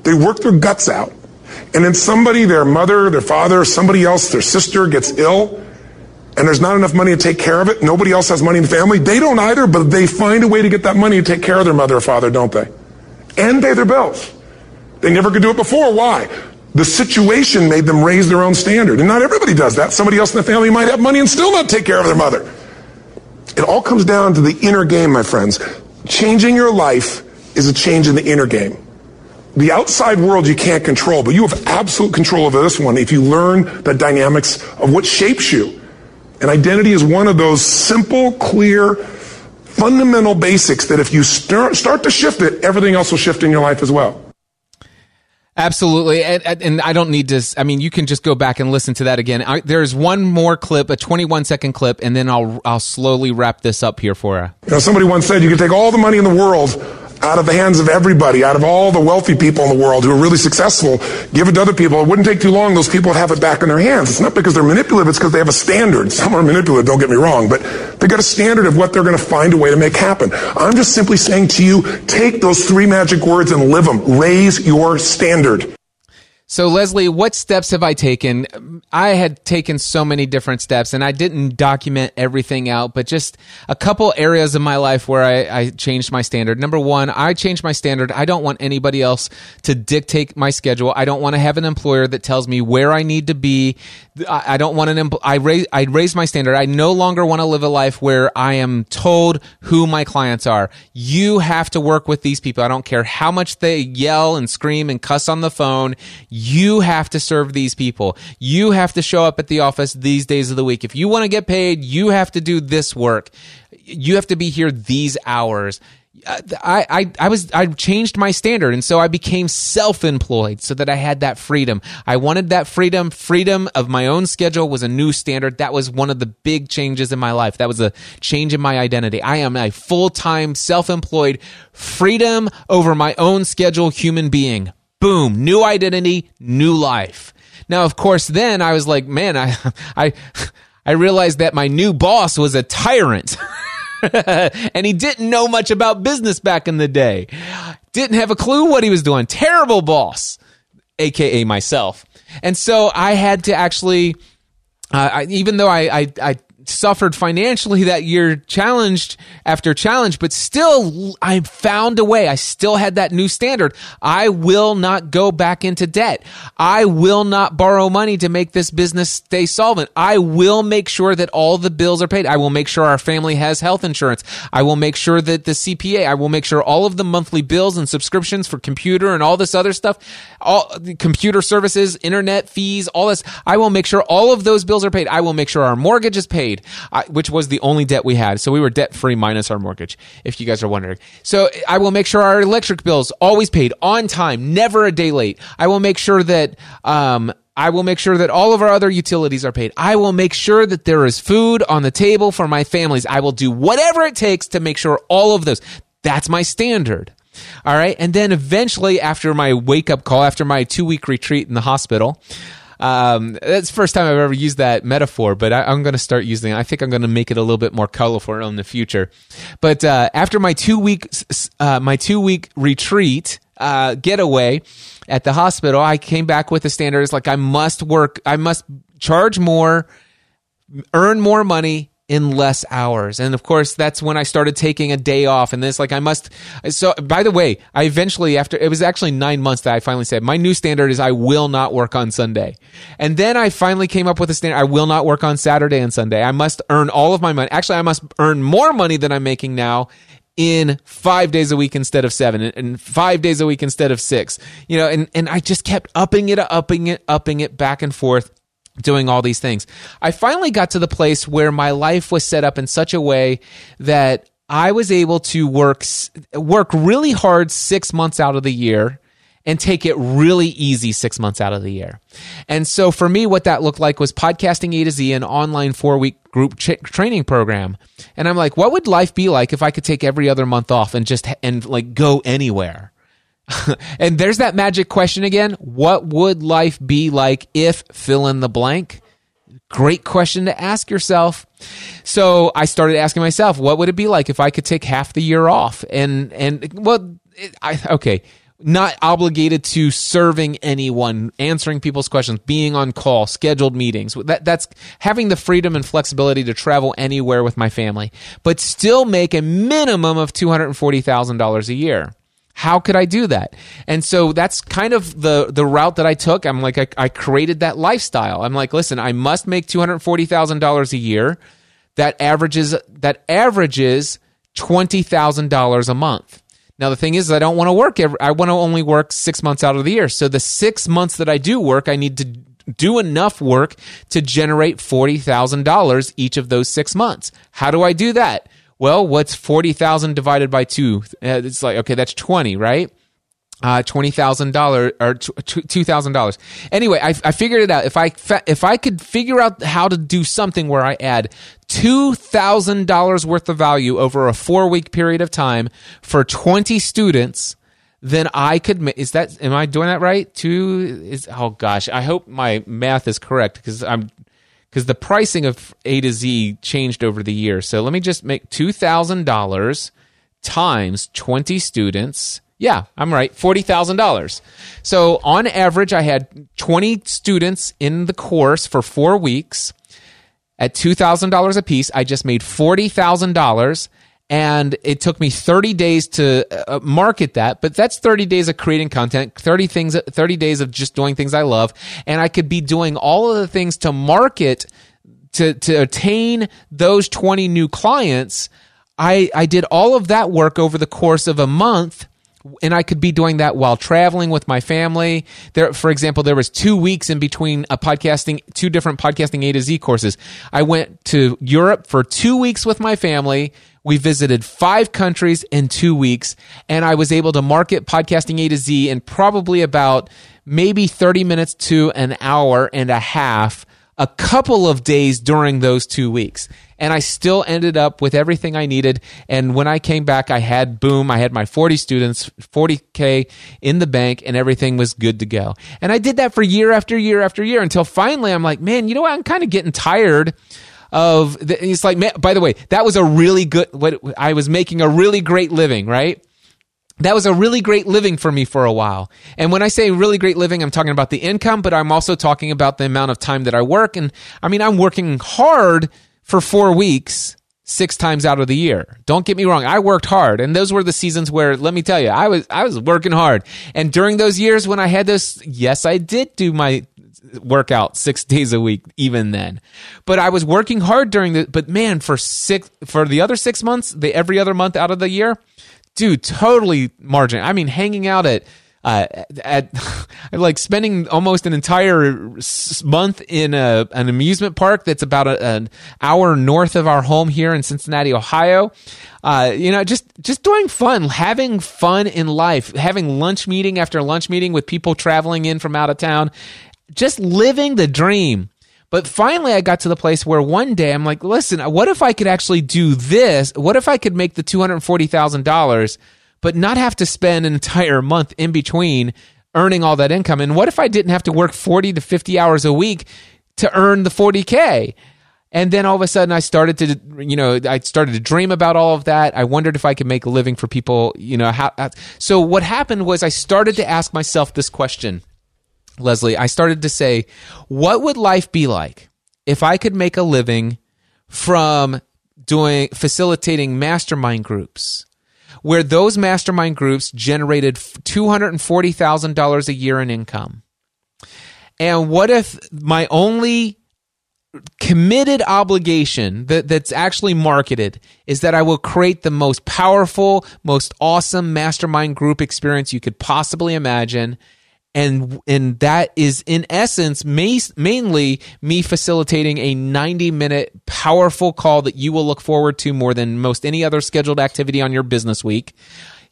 They work their guts out. And then somebody, their mother, their father, somebody else, their sister gets ill. And there's not enough money to take care of it. Nobody else has money in the family. They don't either, but they find a way to get that money to take care of their mother or father, don't they? And pay their bills. They never could do it before. Why? The situation made them raise their own standard. And not everybody does that. Somebody else in the family might have money and still not take care of their mother. It all comes down to the inner game, my friends. Changing your life is a change in the inner game. The outside world you can't control, but you have absolute control over this one if you learn the dynamics of what shapes you. And identity is one of those simple, clear fundamental basics that if you start, start to shift it, everything else will shift in your life as well. Absolutely, and, and I don't need to. I mean, you can just go back and listen to that again. I, there's one more clip, a 21 second clip, and then I'll I'll slowly wrap this up here for you. You know, somebody once said you can take all the money in the world out of the hands of everybody, out of all the wealthy people in the world who are really successful, give it to other people. It wouldn't take too long. Those people would have it back in their hands. It's not because they're manipulative. It's because they have a standard. Some are manipulative. Don't get me wrong, but they got a standard of what they're going to find a way to make happen. I'm just simply saying to you, take those three magic words and live them. Raise your standard. So, Leslie, what steps have I taken? I had taken so many different steps and I didn't document everything out, but just a couple areas of my life where I, I, changed my standard. Number one, I changed my standard. I don't want anybody else to dictate my schedule. I don't want to have an employer that tells me where I need to be. I, don't want an, empl- I raise, I raised my standard. I no longer want to live a life where I am told who my clients are. You have to work with these people. I don't care how much they yell and scream and cuss on the phone you have to serve these people. You have to show up at the office these days of the week. If you want to get paid, you have to do this work. You have to be here these hours. I, I, I was I changed my standard and so I became self-employed so that I had that freedom. I wanted that freedom. Freedom of my own schedule was a new standard. That was one of the big changes in my life. That was a change in my identity. I am a full-time self-employed freedom over my own schedule human being. Boom, new identity, new life. Now, of course, then I was like, man, I, I, I realized that my new boss was a tyrant. and he didn't know much about business back in the day. Didn't have a clue what he was doing. Terrible boss, aka myself. And so I had to actually, uh, I, even though I, I, I suffered financially that year, challenged after challenge, but still I found a way. I still had that new standard. I will not go back into debt. I will not borrow money to make this business stay solvent. I will make sure that all the bills are paid. I will make sure our family has health insurance. I will make sure that the CPA, I will make sure all of the monthly bills and subscriptions for computer and all this other stuff, all the computer services, internet fees, all this, I will make sure all of those bills are paid. I will make sure our mortgage is paid paid, I, which was the only debt we had. So we were debt free minus our mortgage, if you guys are wondering. So I will make sure our electric bills always paid on time, never a day late. I will make sure that, um, I will make sure that all of our other utilities are paid. I will make sure that there is food on the table for my families. I will do whatever it takes to make sure all of those. That's my standard. All right. And then eventually, after my wake up call, after my two week retreat in the hospital, um, that's the first time I've ever used that metaphor, but I, am going to start using it. I think I'm going to make it a little bit more colorful in the future. But uh, after my two week uh, my two week retreat uh, getaway at the hospital, I came back with the standards like I must work, I must charge more, earn more money, in less hours. And of course, that's when I started taking a day off. And this, like, I must. So, by the way, I eventually, after it was actually nine months that I finally said, my new standard is I will not work on Sunday. And then I finally came up with a standard I will not work on Saturday and Sunday. I must earn all of my money. Actually, I must earn more money than I'm making now in five days a week instead of seven and five days a week instead of six you know and, and i just kept upping it upping it upping it back and forth doing all these things. I finally got to the place where my life was set up in such a way that I was able to work work really hard 6 months out of the year and take it really easy 6 months out of the year. And so for me what that looked like was podcasting A to Z an online 4-week group ch- training program. And I'm like what would life be like if I could take every other month off and just and like go anywhere? and there's that magic question again. What would life be like if fill in the blank? Great question to ask yourself. So I started asking myself, what would it be like if I could take half the year off? And and well, it, I okay, not obligated to serving anyone, answering people's questions, being on call, scheduled meetings. That, that's having the freedom and flexibility to travel anywhere with my family, but still make a minimum of two hundred and forty thousand dollars a year. How could I do that? And so that's kind of the the route that I took. I'm like I, I created that lifestyle. I'm like, listen, I must make two hundred forty thousand dollars a year. That averages that averages twenty thousand dollars a month. Now the thing is, I don't want to work. Every, I want to only work six months out of the year. So the six months that I do work, I need to do enough work to generate forty thousand dollars each of those six months. How do I do that? Well, what's 40,000 divided by 2? Uh, It's like, okay, that's 20, right? Uh, twenty thousand dollars or two thousand dollars. Anyway, I, I figured it out. If I if I could figure out how to do something where I add two thousand dollars worth of value over a four week period of time for twenty students, then I could. Is that? Am I doing that right? Two is. Oh gosh, I hope my math is correct because I'm because the pricing of A to Z changed over the year. So let me just make two thousand dollars times twenty students. Yeah, I'm right. Forty thousand dollars. So on average, I had twenty students in the course for four weeks at $2,000 a piece. I just made $40,000 and it took me 30 days to uh, market that, but that's 30 days of creating content, 30 things 30 days of just doing things I love, and I could be doing all of the things to market to to attain those 20 new clients. I I did all of that work over the course of a month and I could be doing that while traveling with my family. There, for example, there was two weeks in between a podcasting, two different podcasting A to Z courses. I went to Europe for two weeks with my family. We visited five countries in two weeks, and I was able to market podcasting A to Z in probably about maybe 30 minutes to an hour and a half a couple of days during those two weeks. And I still ended up with everything I needed. And when I came back, I had boom, I had my 40 students, 40K in the bank, and everything was good to go. And I did that for year after year after year until finally I'm like, man, you know what? I'm kind of getting tired of the, it's like, by the way, that was a really good, what I was making a really great living, right? that was a really great living for me for a while. And when I say really great living, I'm talking about the income, but I'm also talking about the amount of time that I work. And I mean, I'm working hard for four weeks, six times out of the year. Don't get me wrong. I worked hard. And those were the seasons where, let me tell you, I was, I was working hard. And during those years when I had this, yes, I did do my workout six days a week even then but i was working hard during the but man for six for the other six months the every other month out of the year dude, totally margin. I mean, hanging out at uh, at like spending almost an entire month in a, an amusement park that's about a, an hour north of our home here in Cincinnati, Ohio. Uh, you know, just just doing fun, having fun in life, having lunch meeting after lunch meeting with people traveling in from out of town, just living the dream. But finally, I got to the place where one day I'm like, listen, what if I could actually do this? What if I could make the $240,000, but not have to spend an entire month in between earning all that income? And what if I didn't have to work 40 to 50 hours a week to earn the 40K? And then all of a sudden, I started to, you know, I started to dream about all of that. I wondered if I could make a living for people, you know. How, so what happened was I started to ask myself this question. Leslie, I started to say, what would life be like if I could make a living from doing facilitating mastermind groups where those mastermind groups generated $240,000 a year in income? And what if my only committed obligation that, that's actually marketed is that I will create the most powerful, most awesome mastermind group experience you could possibly imagine and and that is in essence ma- mainly me facilitating a 90 minute powerful call that you will look forward to more than most any other scheduled activity on your business week.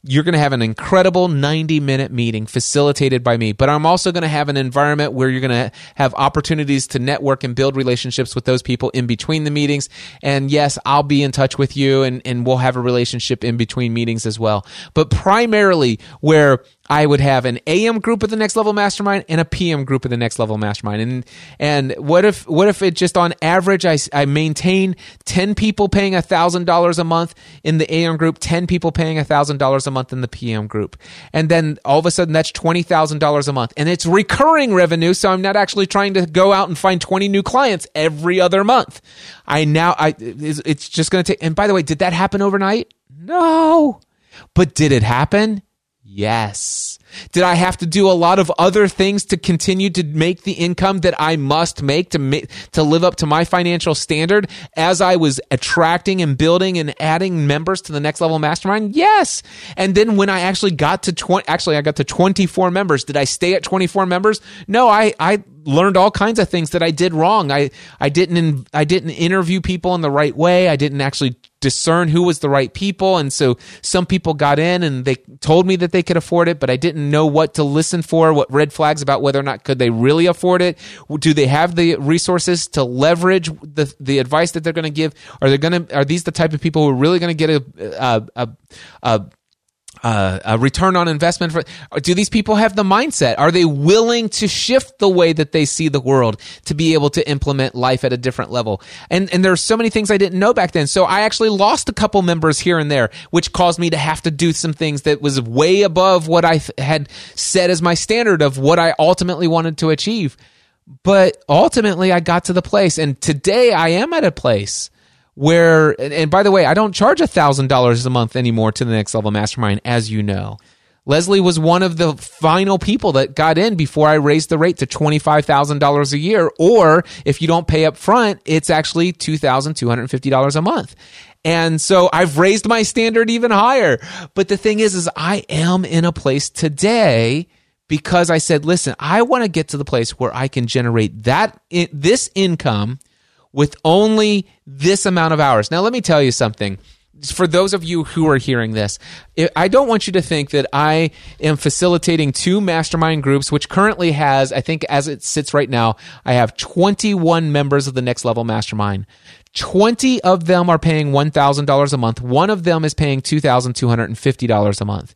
You're going to have an incredible 90 minute meeting facilitated by me. But i'm also going to have an environment where you're going to have opportunities to network and build relationships with those people in between the meetings. And yes i'll be in touch with you and, and we'll have a relationship in between meetings as well. But primarily where I would have an AM group of the next level mastermind and a PM group of the next level mastermind. And and what if what if it just on average I, I maintain ten people paying thousand dollars a month in the AM group, ten people paying thousand dollars a month in the PM group, and then all of a sudden that's twenty thousand dollars a month, and it's recurring revenue. So I'm not actually trying to go out and find twenty new clients every other month. I now I it's it's just going to take. And by the way, did that happen overnight? No, but did it happen? Yes. Did I have to do a lot of other things to continue to make the income that I must make to make, to live up to my financial standard as I was attracting and building and adding members to the next level mastermind? Yes. And then when I actually got to 20, actually I got to 24 members, did I stay at 24 members? No, I, I learned all kinds of things that I did wrong. I, I didn't, I didn't interview people in the right way. I didn't actually discern who was the right people. And so some people got in and they told me that they could afford it, but I didn't know what to listen for, what red flags about whether or not could they really afford it. Do they have the resources to leverage the, the advice that they're going to give? Are they going to, are these the type of people who are really going to get a, a, a, a uh, a return on investment for do these people have the mindset? Are they willing to shift the way that they see the world to be able to implement life at a different level? And and there are so many things i didn't know back then. So i actually lost a couple members here and there which caused me to have to do some things that was way above what i had set as my standard of what i ultimately wanted to achieve. But ultimately i got to the place and today i am at a place where and, and by the way i don't charge a thousand dollars a month anymore to the next level mastermind as you know leslie was one of the final people that got in before i raised the rate to $25000 a year or if you don't pay up front it's actually $2250 a month and so I've raised my standard even higher. But the thing is, is I am in a place today because I said, listen, I want to get to the place where I can generate that, this income with only this amount of hours. Now, let me tell you something. For those of you who are hearing this, I don't want you to think that I am facilitating two mastermind groups, which currently has, I think as it sits right now, I have 21 members of the next level mastermind. 20 of them are paying $1,000 a month. One of them is paying $2,250 a month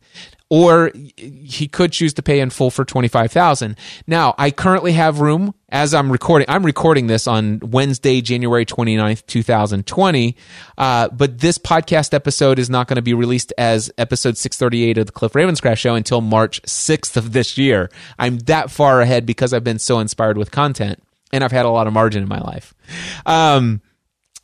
or he could choose to pay in full for 25,000. Now, I currently have room as I'm recording. I'm recording this on Wednesday, January 29th, 2020. Uh, but this podcast episode is not going to be released as episode 638 of the Cliff Ravenscraft show until March 6th of this year. I'm that far ahead because I've been so inspired with content and I've had a lot of margin in my life. Um,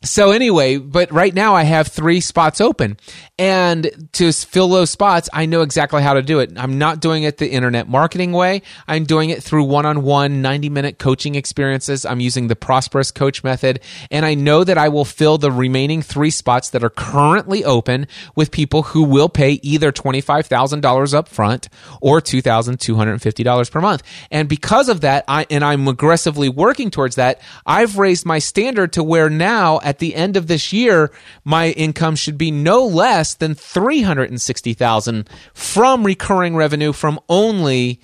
so anyway, but right now I have three spots open. And to fill those spots, I know exactly how to do it. I'm not doing it the internet marketing way. I'm doing it through one-on-one 90 minute coaching experiences. I'm using the prosperous coach method. And I know that I will fill the remaining three spots that are currently open with people who will pay either $25,000 up front or $2,250 per month. And because of that, I, and I'm aggressively working towards that, I've raised my standard to where now at the end of this year, my income should be no less than 360,000 from recurring revenue from only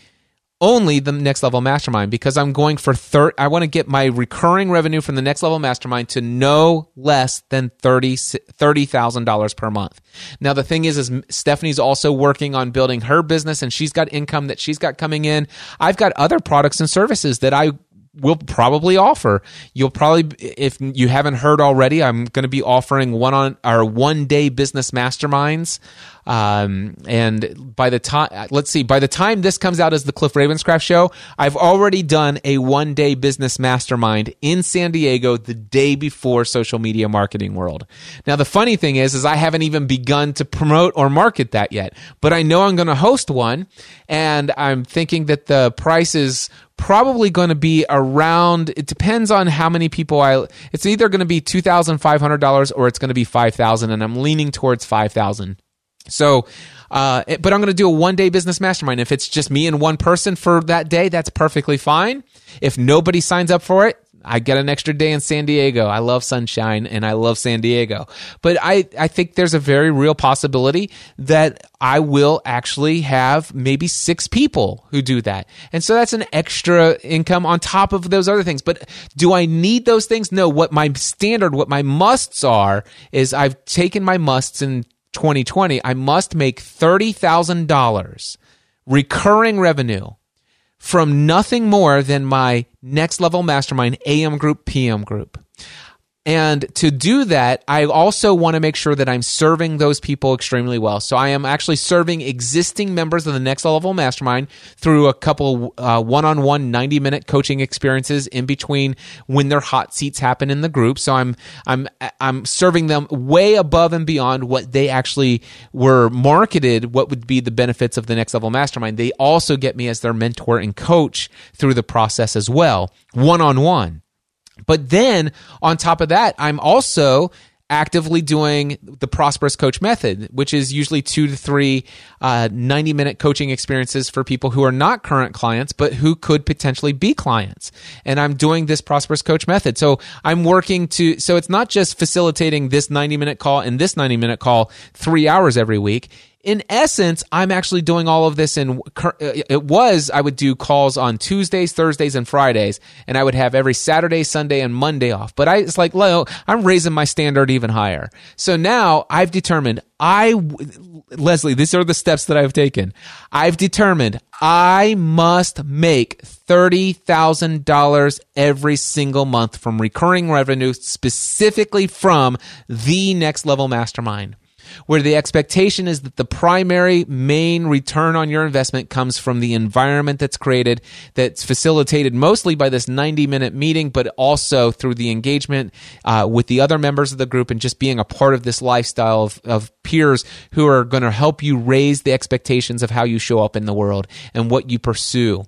only the next level mastermind because I'm going for third. I want to get my recurring revenue from the next level mastermind to no less than thirty thirty thousand dollars per month. Now the thing is, is Stephanie's also working on building her business and she's got income that she's got coming in. I've got other products and services that I will probably offer. You'll probably, if you haven't heard already, I'm going to be offering one on our one day business masterminds. Um, and by the time, let's see, by the time this comes out as the Cliff Ravenscraft show, I've already done a one day business mastermind in San Diego the day before social media marketing world. Now, the funny thing is, is I haven't even begun to promote or market that yet, but I know I'm going to host one and I'm thinking that the price is probably going to be around it depends on how many people I it's either going to be $2500 or it's going to be 5000 and I'm leaning towards 5000 so, uh, but I'm going to do a one day business mastermind. If it's just me and one person for that day, that's perfectly fine. If nobody signs up for it, I get an extra day in San Diego. I love sunshine and I love San Diego. But I, I think there's a very real possibility that I will actually have maybe six people who do that. And so that's an extra income on top of those other things. But do I need those things? No. What my standard, what my musts are is I've taken my musts and 2020, I must make $30,000 recurring revenue from nothing more than my next level mastermind AM group, PM group. And to do that, I also want to make sure that I'm serving those people extremely well. So I am actually serving existing members of the Next Level Mastermind through a couple uh, one-on-one 90-minute coaching experiences in between when their hot seats happen in the group. So I'm I'm I'm serving them way above and beyond what they actually were marketed. What would be the benefits of the Next Level Mastermind? They also get me as their mentor and coach through the process as well, one-on-one. But then on top of that, I'm also actively doing the prosperous coach method which is usually two to three uh, 90 minute coaching experiences for people who are not current clients but who could potentially be clients. And i'm doing this prosperous coach method. So i'm working to so it's not just facilitating this 90 minute call and this 90 minute call three hours every week in essence, I'm actually doing all of this in, uh, it was, I would do calls on Tuesdays, Thursdays, and Fridays, and I would have every Saturday, Sunday, and Monday off. But I, it's like, Leo, I'm raising my standard even higher. So now I've determined, I, Leslie, these are the steps that I've taken. I've determined I must make $30,000 every single month from recurring revenue, specifically from the next level mastermind where the expectation is that the primary main return on your investment comes from the environment that's created, that's facilitated mostly by this 90 minute meeting, but also through the engagement uh, with the other members of the group and just being a part of this lifestyle of, of peers who are going to help you raise the expectations of how you show up in the world and what you pursue.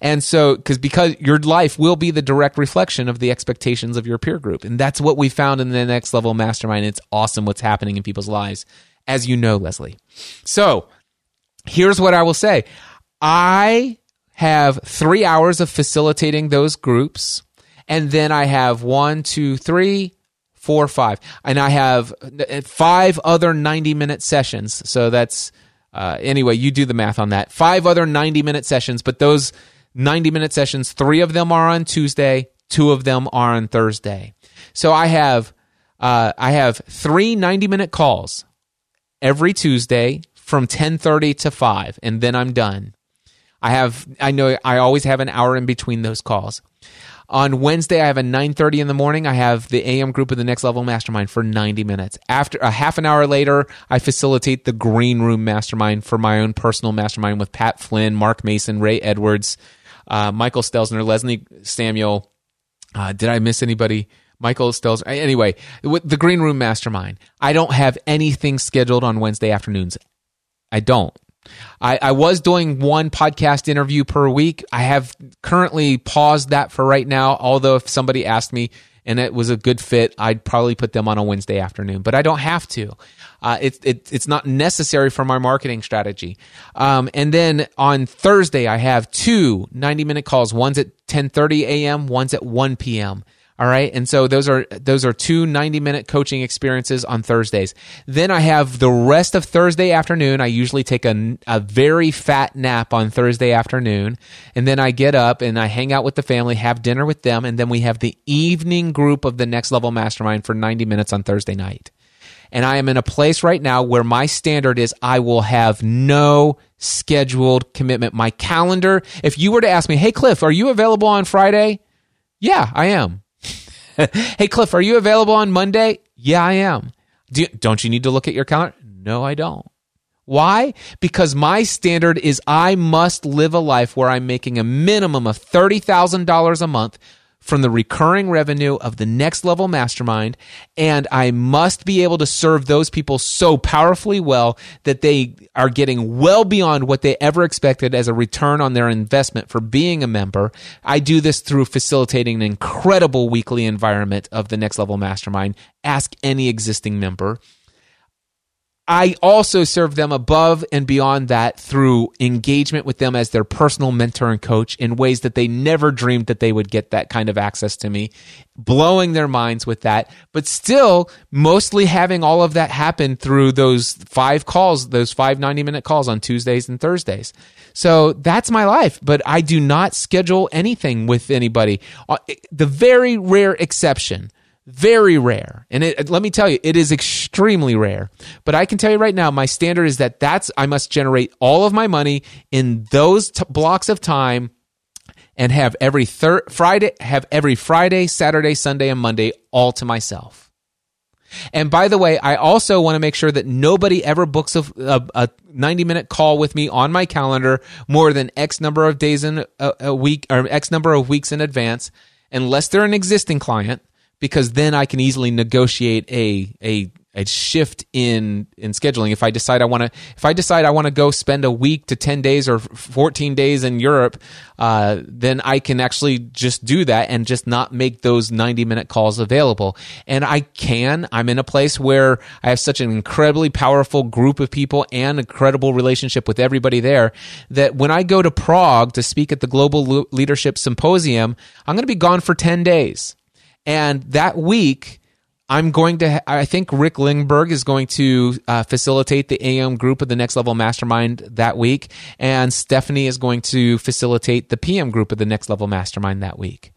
And so, because because your life will be the direct reflection of the expectations of your peer group, and that's what we found in the next level mastermind. It's awesome what's happening in people's lives as you know, Leslie. So here's what I will say I have three hours of facilitating those groups, and then I have one, two, three, four, five, and I have five other 90 minute sessions. So that's, uh, anyway, you do the math on that. Five other 90 minute sessions, but those 90 minute sessions, three of them are on Tuesday, two of them are on Thursday. So I have, uh, I have three 90 minute calls every Tuesday from 10:30 to 5 and then I'm done. I have I know I always have an hour in between those calls. On Wednesday I have a 9:30 in the morning I have the AM group of the next level mastermind for 90 minutes. After a half an hour later I facilitate the green room mastermind for my own personal mastermind with Pat Flynn, Mark Mason, Ray Edwards, uh, Michael Stelzner, Leslie Samuel. Uh, did I miss anybody? Michael Stelz. Anyway, with the Green Room Mastermind. I don't have anything scheduled on Wednesday afternoons. I don't. I, I was doing one podcast interview per week. I have currently paused that for right now. Although if somebody asked me and it was a good fit, I'd probably put them on a Wednesday afternoon. But I don't have to. Uh, it, it, it's not necessary for my marketing strategy. Um, and then on Thursday, I have two 90 minute calls. One's at 10:30 a.m. One's at 1 p.m. All right. And so those are those are two 90 minute coaching experiences on Thursdays. Then I have the rest of Thursday afternoon. I usually take a, a very fat nap on Thursday afternoon. And then I get up and I hang out with the family, have dinner with them. And then we have the evening group of the next level mastermind for 90 minutes on Thursday night. And I am in a place right now where my standard is I will have no scheduled commitment. My calendar, if you were to ask me, Hey, Cliff, are you available on Friday? Yeah, I am. hey, Cliff, are you available on Monday? Yeah, I am. Do you, don't you need to look at your calendar? No, I don't. Why? Because my standard is I must live a life where I'm making a minimum of $30,000 a month from the recurring revenue of the next level mastermind. And I must be able to serve those people so powerfully well that they are getting well beyond what they ever expected as a return on their investment for being a member. I do this through facilitating an incredible weekly environment of the next level mastermind. Ask any existing member. I also serve them above and beyond that through engagement with them as their personal mentor and coach in ways that they never dreamed that they would get that kind of access to me, blowing their minds with that, but still mostly having all of that happen through those five calls, those five 90 minute calls on Tuesdays and Thursdays. So that's my life, but I do not schedule anything with anybody. Uh, the very rare exception very rare. And it, let me tell you, it is extremely rare. But I can tell you right now, my standard is that that's, I must generate all of my money in those t- blocks of time and have every thir- Friday have every Friday, Saturday, Sunday and Monday all to myself. And by the way, I also want to make sure that nobody ever books a, a, a 90 minute call with me on my calendar more than X number of days in a, a week or X number of weeks in advance, unless they're an existing client, because then I can easily negotiate a, a a shift in in scheduling. If I decide I want to, if I decide I want to go spend a week to ten days or fourteen days in Europe, uh, then I can actually just do that and just not make those ninety minute calls available. And I can. I'm in a place where I have such an incredibly powerful group of people and incredible relationship with everybody there that when I go to Prague to speak at the Global Leadership Symposium, I'm going to be gone for ten days. And that week, I'm going to, I think Rick Lingberg is going to uh, facilitate the AM group of the Next Level Mastermind that week. And Stephanie is going to facilitate the PM group of the Next Level Mastermind that week.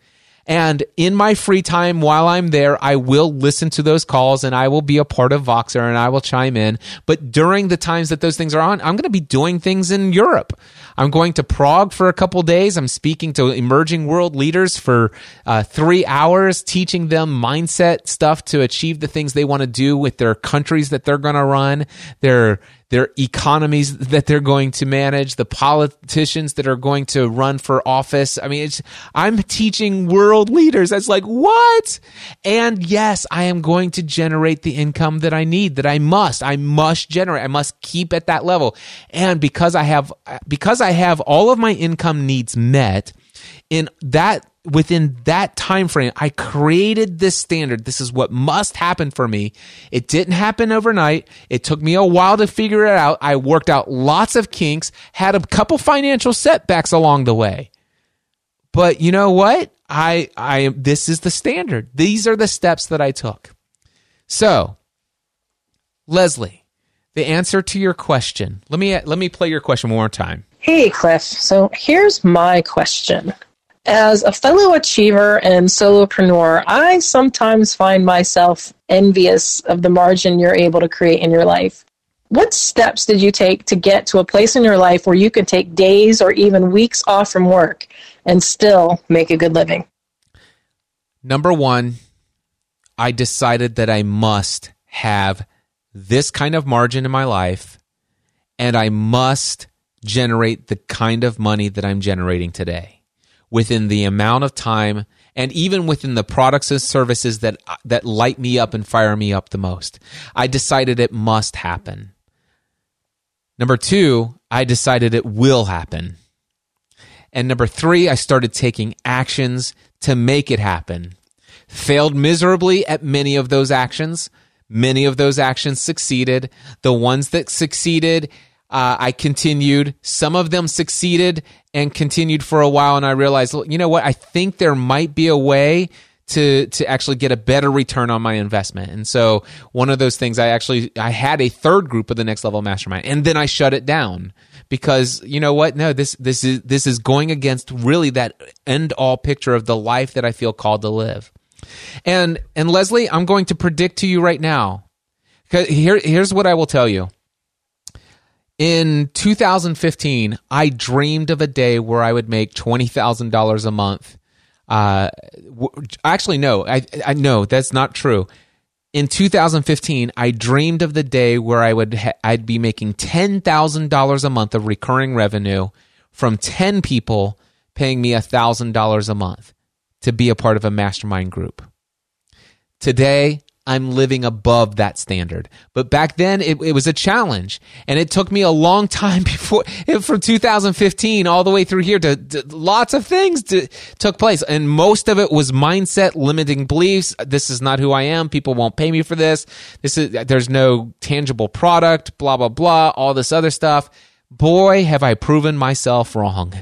And in my free time while I'm there, I will listen to those calls and I will be a part of Voxer and I will chime in. But during the times that those things are on, I'm going to be doing things in Europe. I'm going to Prague for a couple days. I'm speaking to emerging world leaders for uh, three hours, teaching them mindset stuff to achieve the things they want to do with their countries that they're going to run, their their economies that they're going to manage, the politicians that are going to run for office. I mean, I'm teaching world leaders. That's like, what? And yes, I am going to generate the income that I need, that I must, I must generate. I must keep at that level. And because I have, because I have all of my income needs met in that within that time frame i created this standard. This is what must happen for me. It didn't happen overnight. It took me a while to figure it out. I worked out lots of kinks had a couple financial setbacks along the way. But you know what? I i this is the standard. These are the steps that i took. So leslie the answer to your question. Let me let me play your question one more time. Hey cliff. So here's my question as a fellow achiever and solopreneur, I sometimes find myself envious of the margin you're able to create in your life. What steps did you take to get to a place in your life where you can take days or even weeks off from work and still make a good living? Number one, I decided that I must have this kind of margin in my life and I must generate the kind of money that I'm generating today within the amount of time and even within the products and services that that light me up and fire me up the most. I decided it must happen. Number 2, I decided it will happen. And number 3, I started taking actions to make it happen. Failed miserably at many of those actions. Many of those actions succeeded. The ones that succeeded uh, I continued. Some of them succeeded and continued for a while, and I realized, you know what? I think there might be a way to to actually get a better return on my investment. And so one of those things I actually I had a third group of the next level mastermind and then I shut it down because you know what? No, this this is this is going against really that end all picture of the life that I feel called to live. And and Leslie, I'm going to predict to you right now. Here here's what I will tell you. In 2015, I dreamed of a day where I would make $20,000 a month. Uh, actually, no, I, I no, that's not true. In 2015, I dreamed of the day where I would ha- I'd be making $10,000 a month of recurring revenue from 10 people paying me $1,000 a month to be a part of a mastermind group. Today, I'm living above that standard. But back then it, it was a challenge and it took me a long time before from 2015 all the way through here to, to lots of things to, took place. And most of it was mindset, limiting beliefs. This is not who I am. People won't pay me for this. This is, there's no tangible product, blah, blah, blah, all this other stuff. Boy, have I proven myself wrong.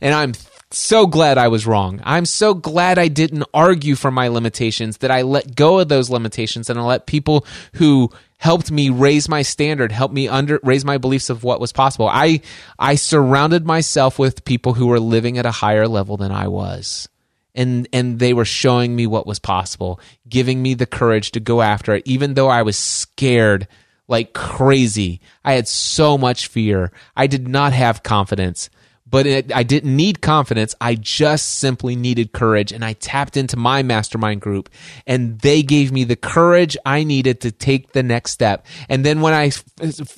And I'm so glad I was wrong. I'm so glad I didn't argue for my limitations, that I let go of those limitations and I let people who helped me raise my standard, help me under raise my beliefs of what was possible. I I surrounded myself with people who were living at a higher level than I was. And and they were showing me what was possible, giving me the courage to go after it even though I was scared like crazy. I had so much fear. I did not have confidence but it, I didn't need confidence. I just simply needed courage. And I tapped into my mastermind group and they gave me the courage I needed to take the next step. And then when I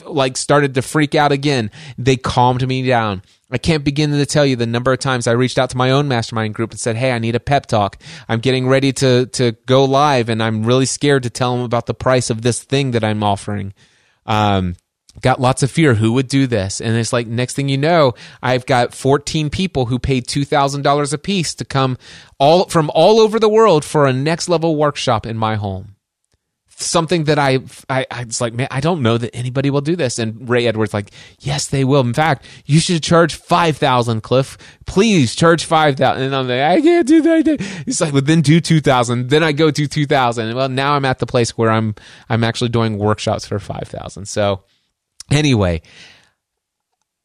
like started to freak out again, they calmed me down. I can't begin to tell you the number of times I reached out to my own mastermind group and said, Hey, I need a pep talk. I'm getting ready to, to go live and I'm really scared to tell them about the price of this thing that I'm offering. Um, got lots of fear. Who would do this? And it's like, next thing you know, I've got 14 people who paid $2,000 a piece to come all from all over the world for a next level workshop in my home something that I, I, I like, man, I don't know that anybody will do this. And Ray Edwards like, yes, they will. In fact, you should charge five thousand, Cliff. Please charge five thousand. And I'm like, I can't do that. He's like, well, then do two thousand. Then I go to two thousand. Well, now I'm at the place where I'm, I'm actually doing workshops for five thousand. So, anyway,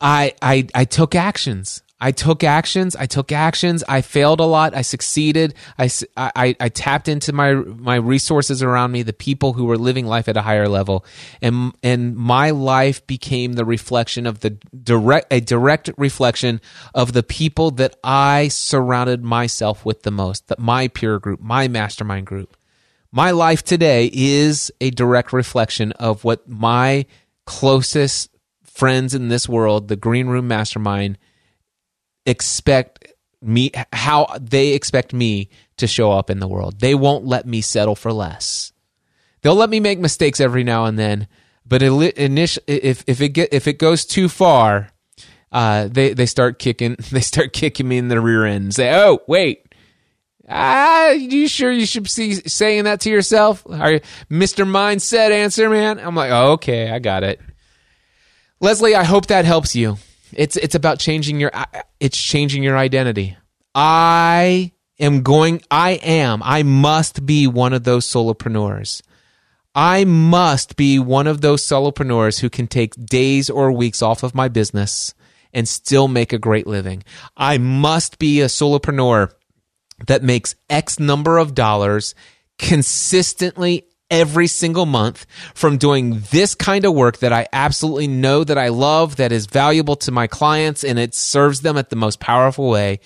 I, I, I took actions. I took actions. I took actions. I failed a lot. I succeeded. I, I, I tapped into my my resources around me, the people who were living life at a higher level, and and my life became the reflection of the direct a direct reflection of the people that I surrounded myself with the most, that my peer group, my mastermind group. My life today is a direct reflection of what my closest friends in this world, the Green Room Mastermind expect me how they expect me to show up in the world. They won't let me settle for less. They'll let me make mistakes every now and then, but initially, if if it get if it goes too far, uh, they they start kicking they start kicking me in the rear end. And say, oh wait, ah, you sure you should be saying that to yourself? Are you Mister Mindset answer man? I'm like, oh, okay, I got it. Leslie, I hope that helps you. It's it's about changing your it's changing your identity. I am going I am I must be one of those solopreneurs. I must be one of those solopreneurs who can take days or weeks off of my business and still make a great living. I must be a solopreneur that makes X number of dollars consistently every single month from doing this kind of work that I absolutely know that I love, that is valuable to my clients, and it serves them at the most powerful way.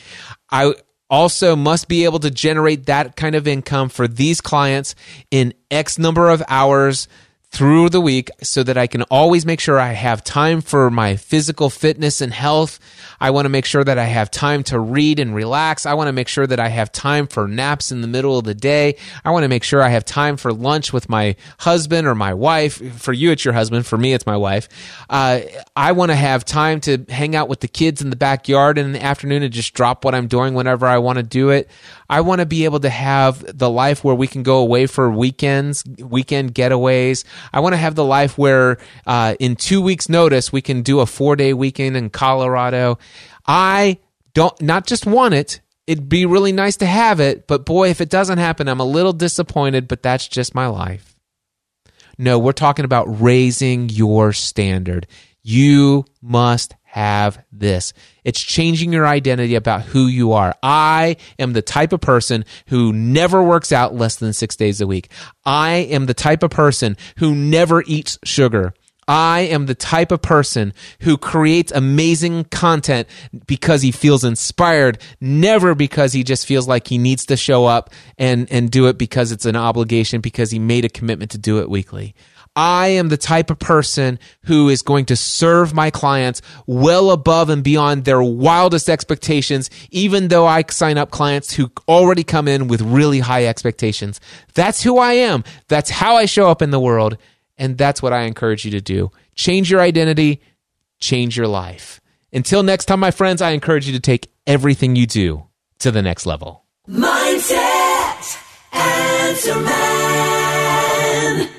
I also must be able to generate that kind of income for these clients in X number of hours through the week so that I can always make sure I have time for my physical fitness and health. I want to make sure that I have time to read and relax. I want to make sure that I have time for naps in the middle of the day. I want to make sure I have time for lunch with my husband or my wife. For you, it's your husband. For me, it's my wife. Uh, I want to have time to hang out with the kids in the backyard in the afternoon and just drop what I'm doing whenever I want to do it. I want to be able to have the life where we can go away for weekends, weekend getaways. I want to have the life where uh, in two weeks' notice we can do a four day weekend in Colorado. I don't not just want it. It'd be really nice to have it, but boy, if it doesn't happen, I'm a little disappointed. But that's just my life. No, we're talking about raising your standard. You must have this. It's changing your identity about who you are. I am the type of person who never works out less than six days a week. I am the type of person who never eats sugar. I am the type of person who creates amazing content because he feels inspired, never because he just feels like he needs to show up and, and do it because it's an obligation, because he made a commitment to do it weekly. I am the type of person who is going to serve my clients well above and beyond their wildest expectations, even though I sign up clients who already come in with really high expectations. That's who I am. That's how I show up in the world. And that's what I encourage you to do. Change your identity, change your life. Until next time, my friends, I encourage you to take everything you do to the next level. Mindset, answer man.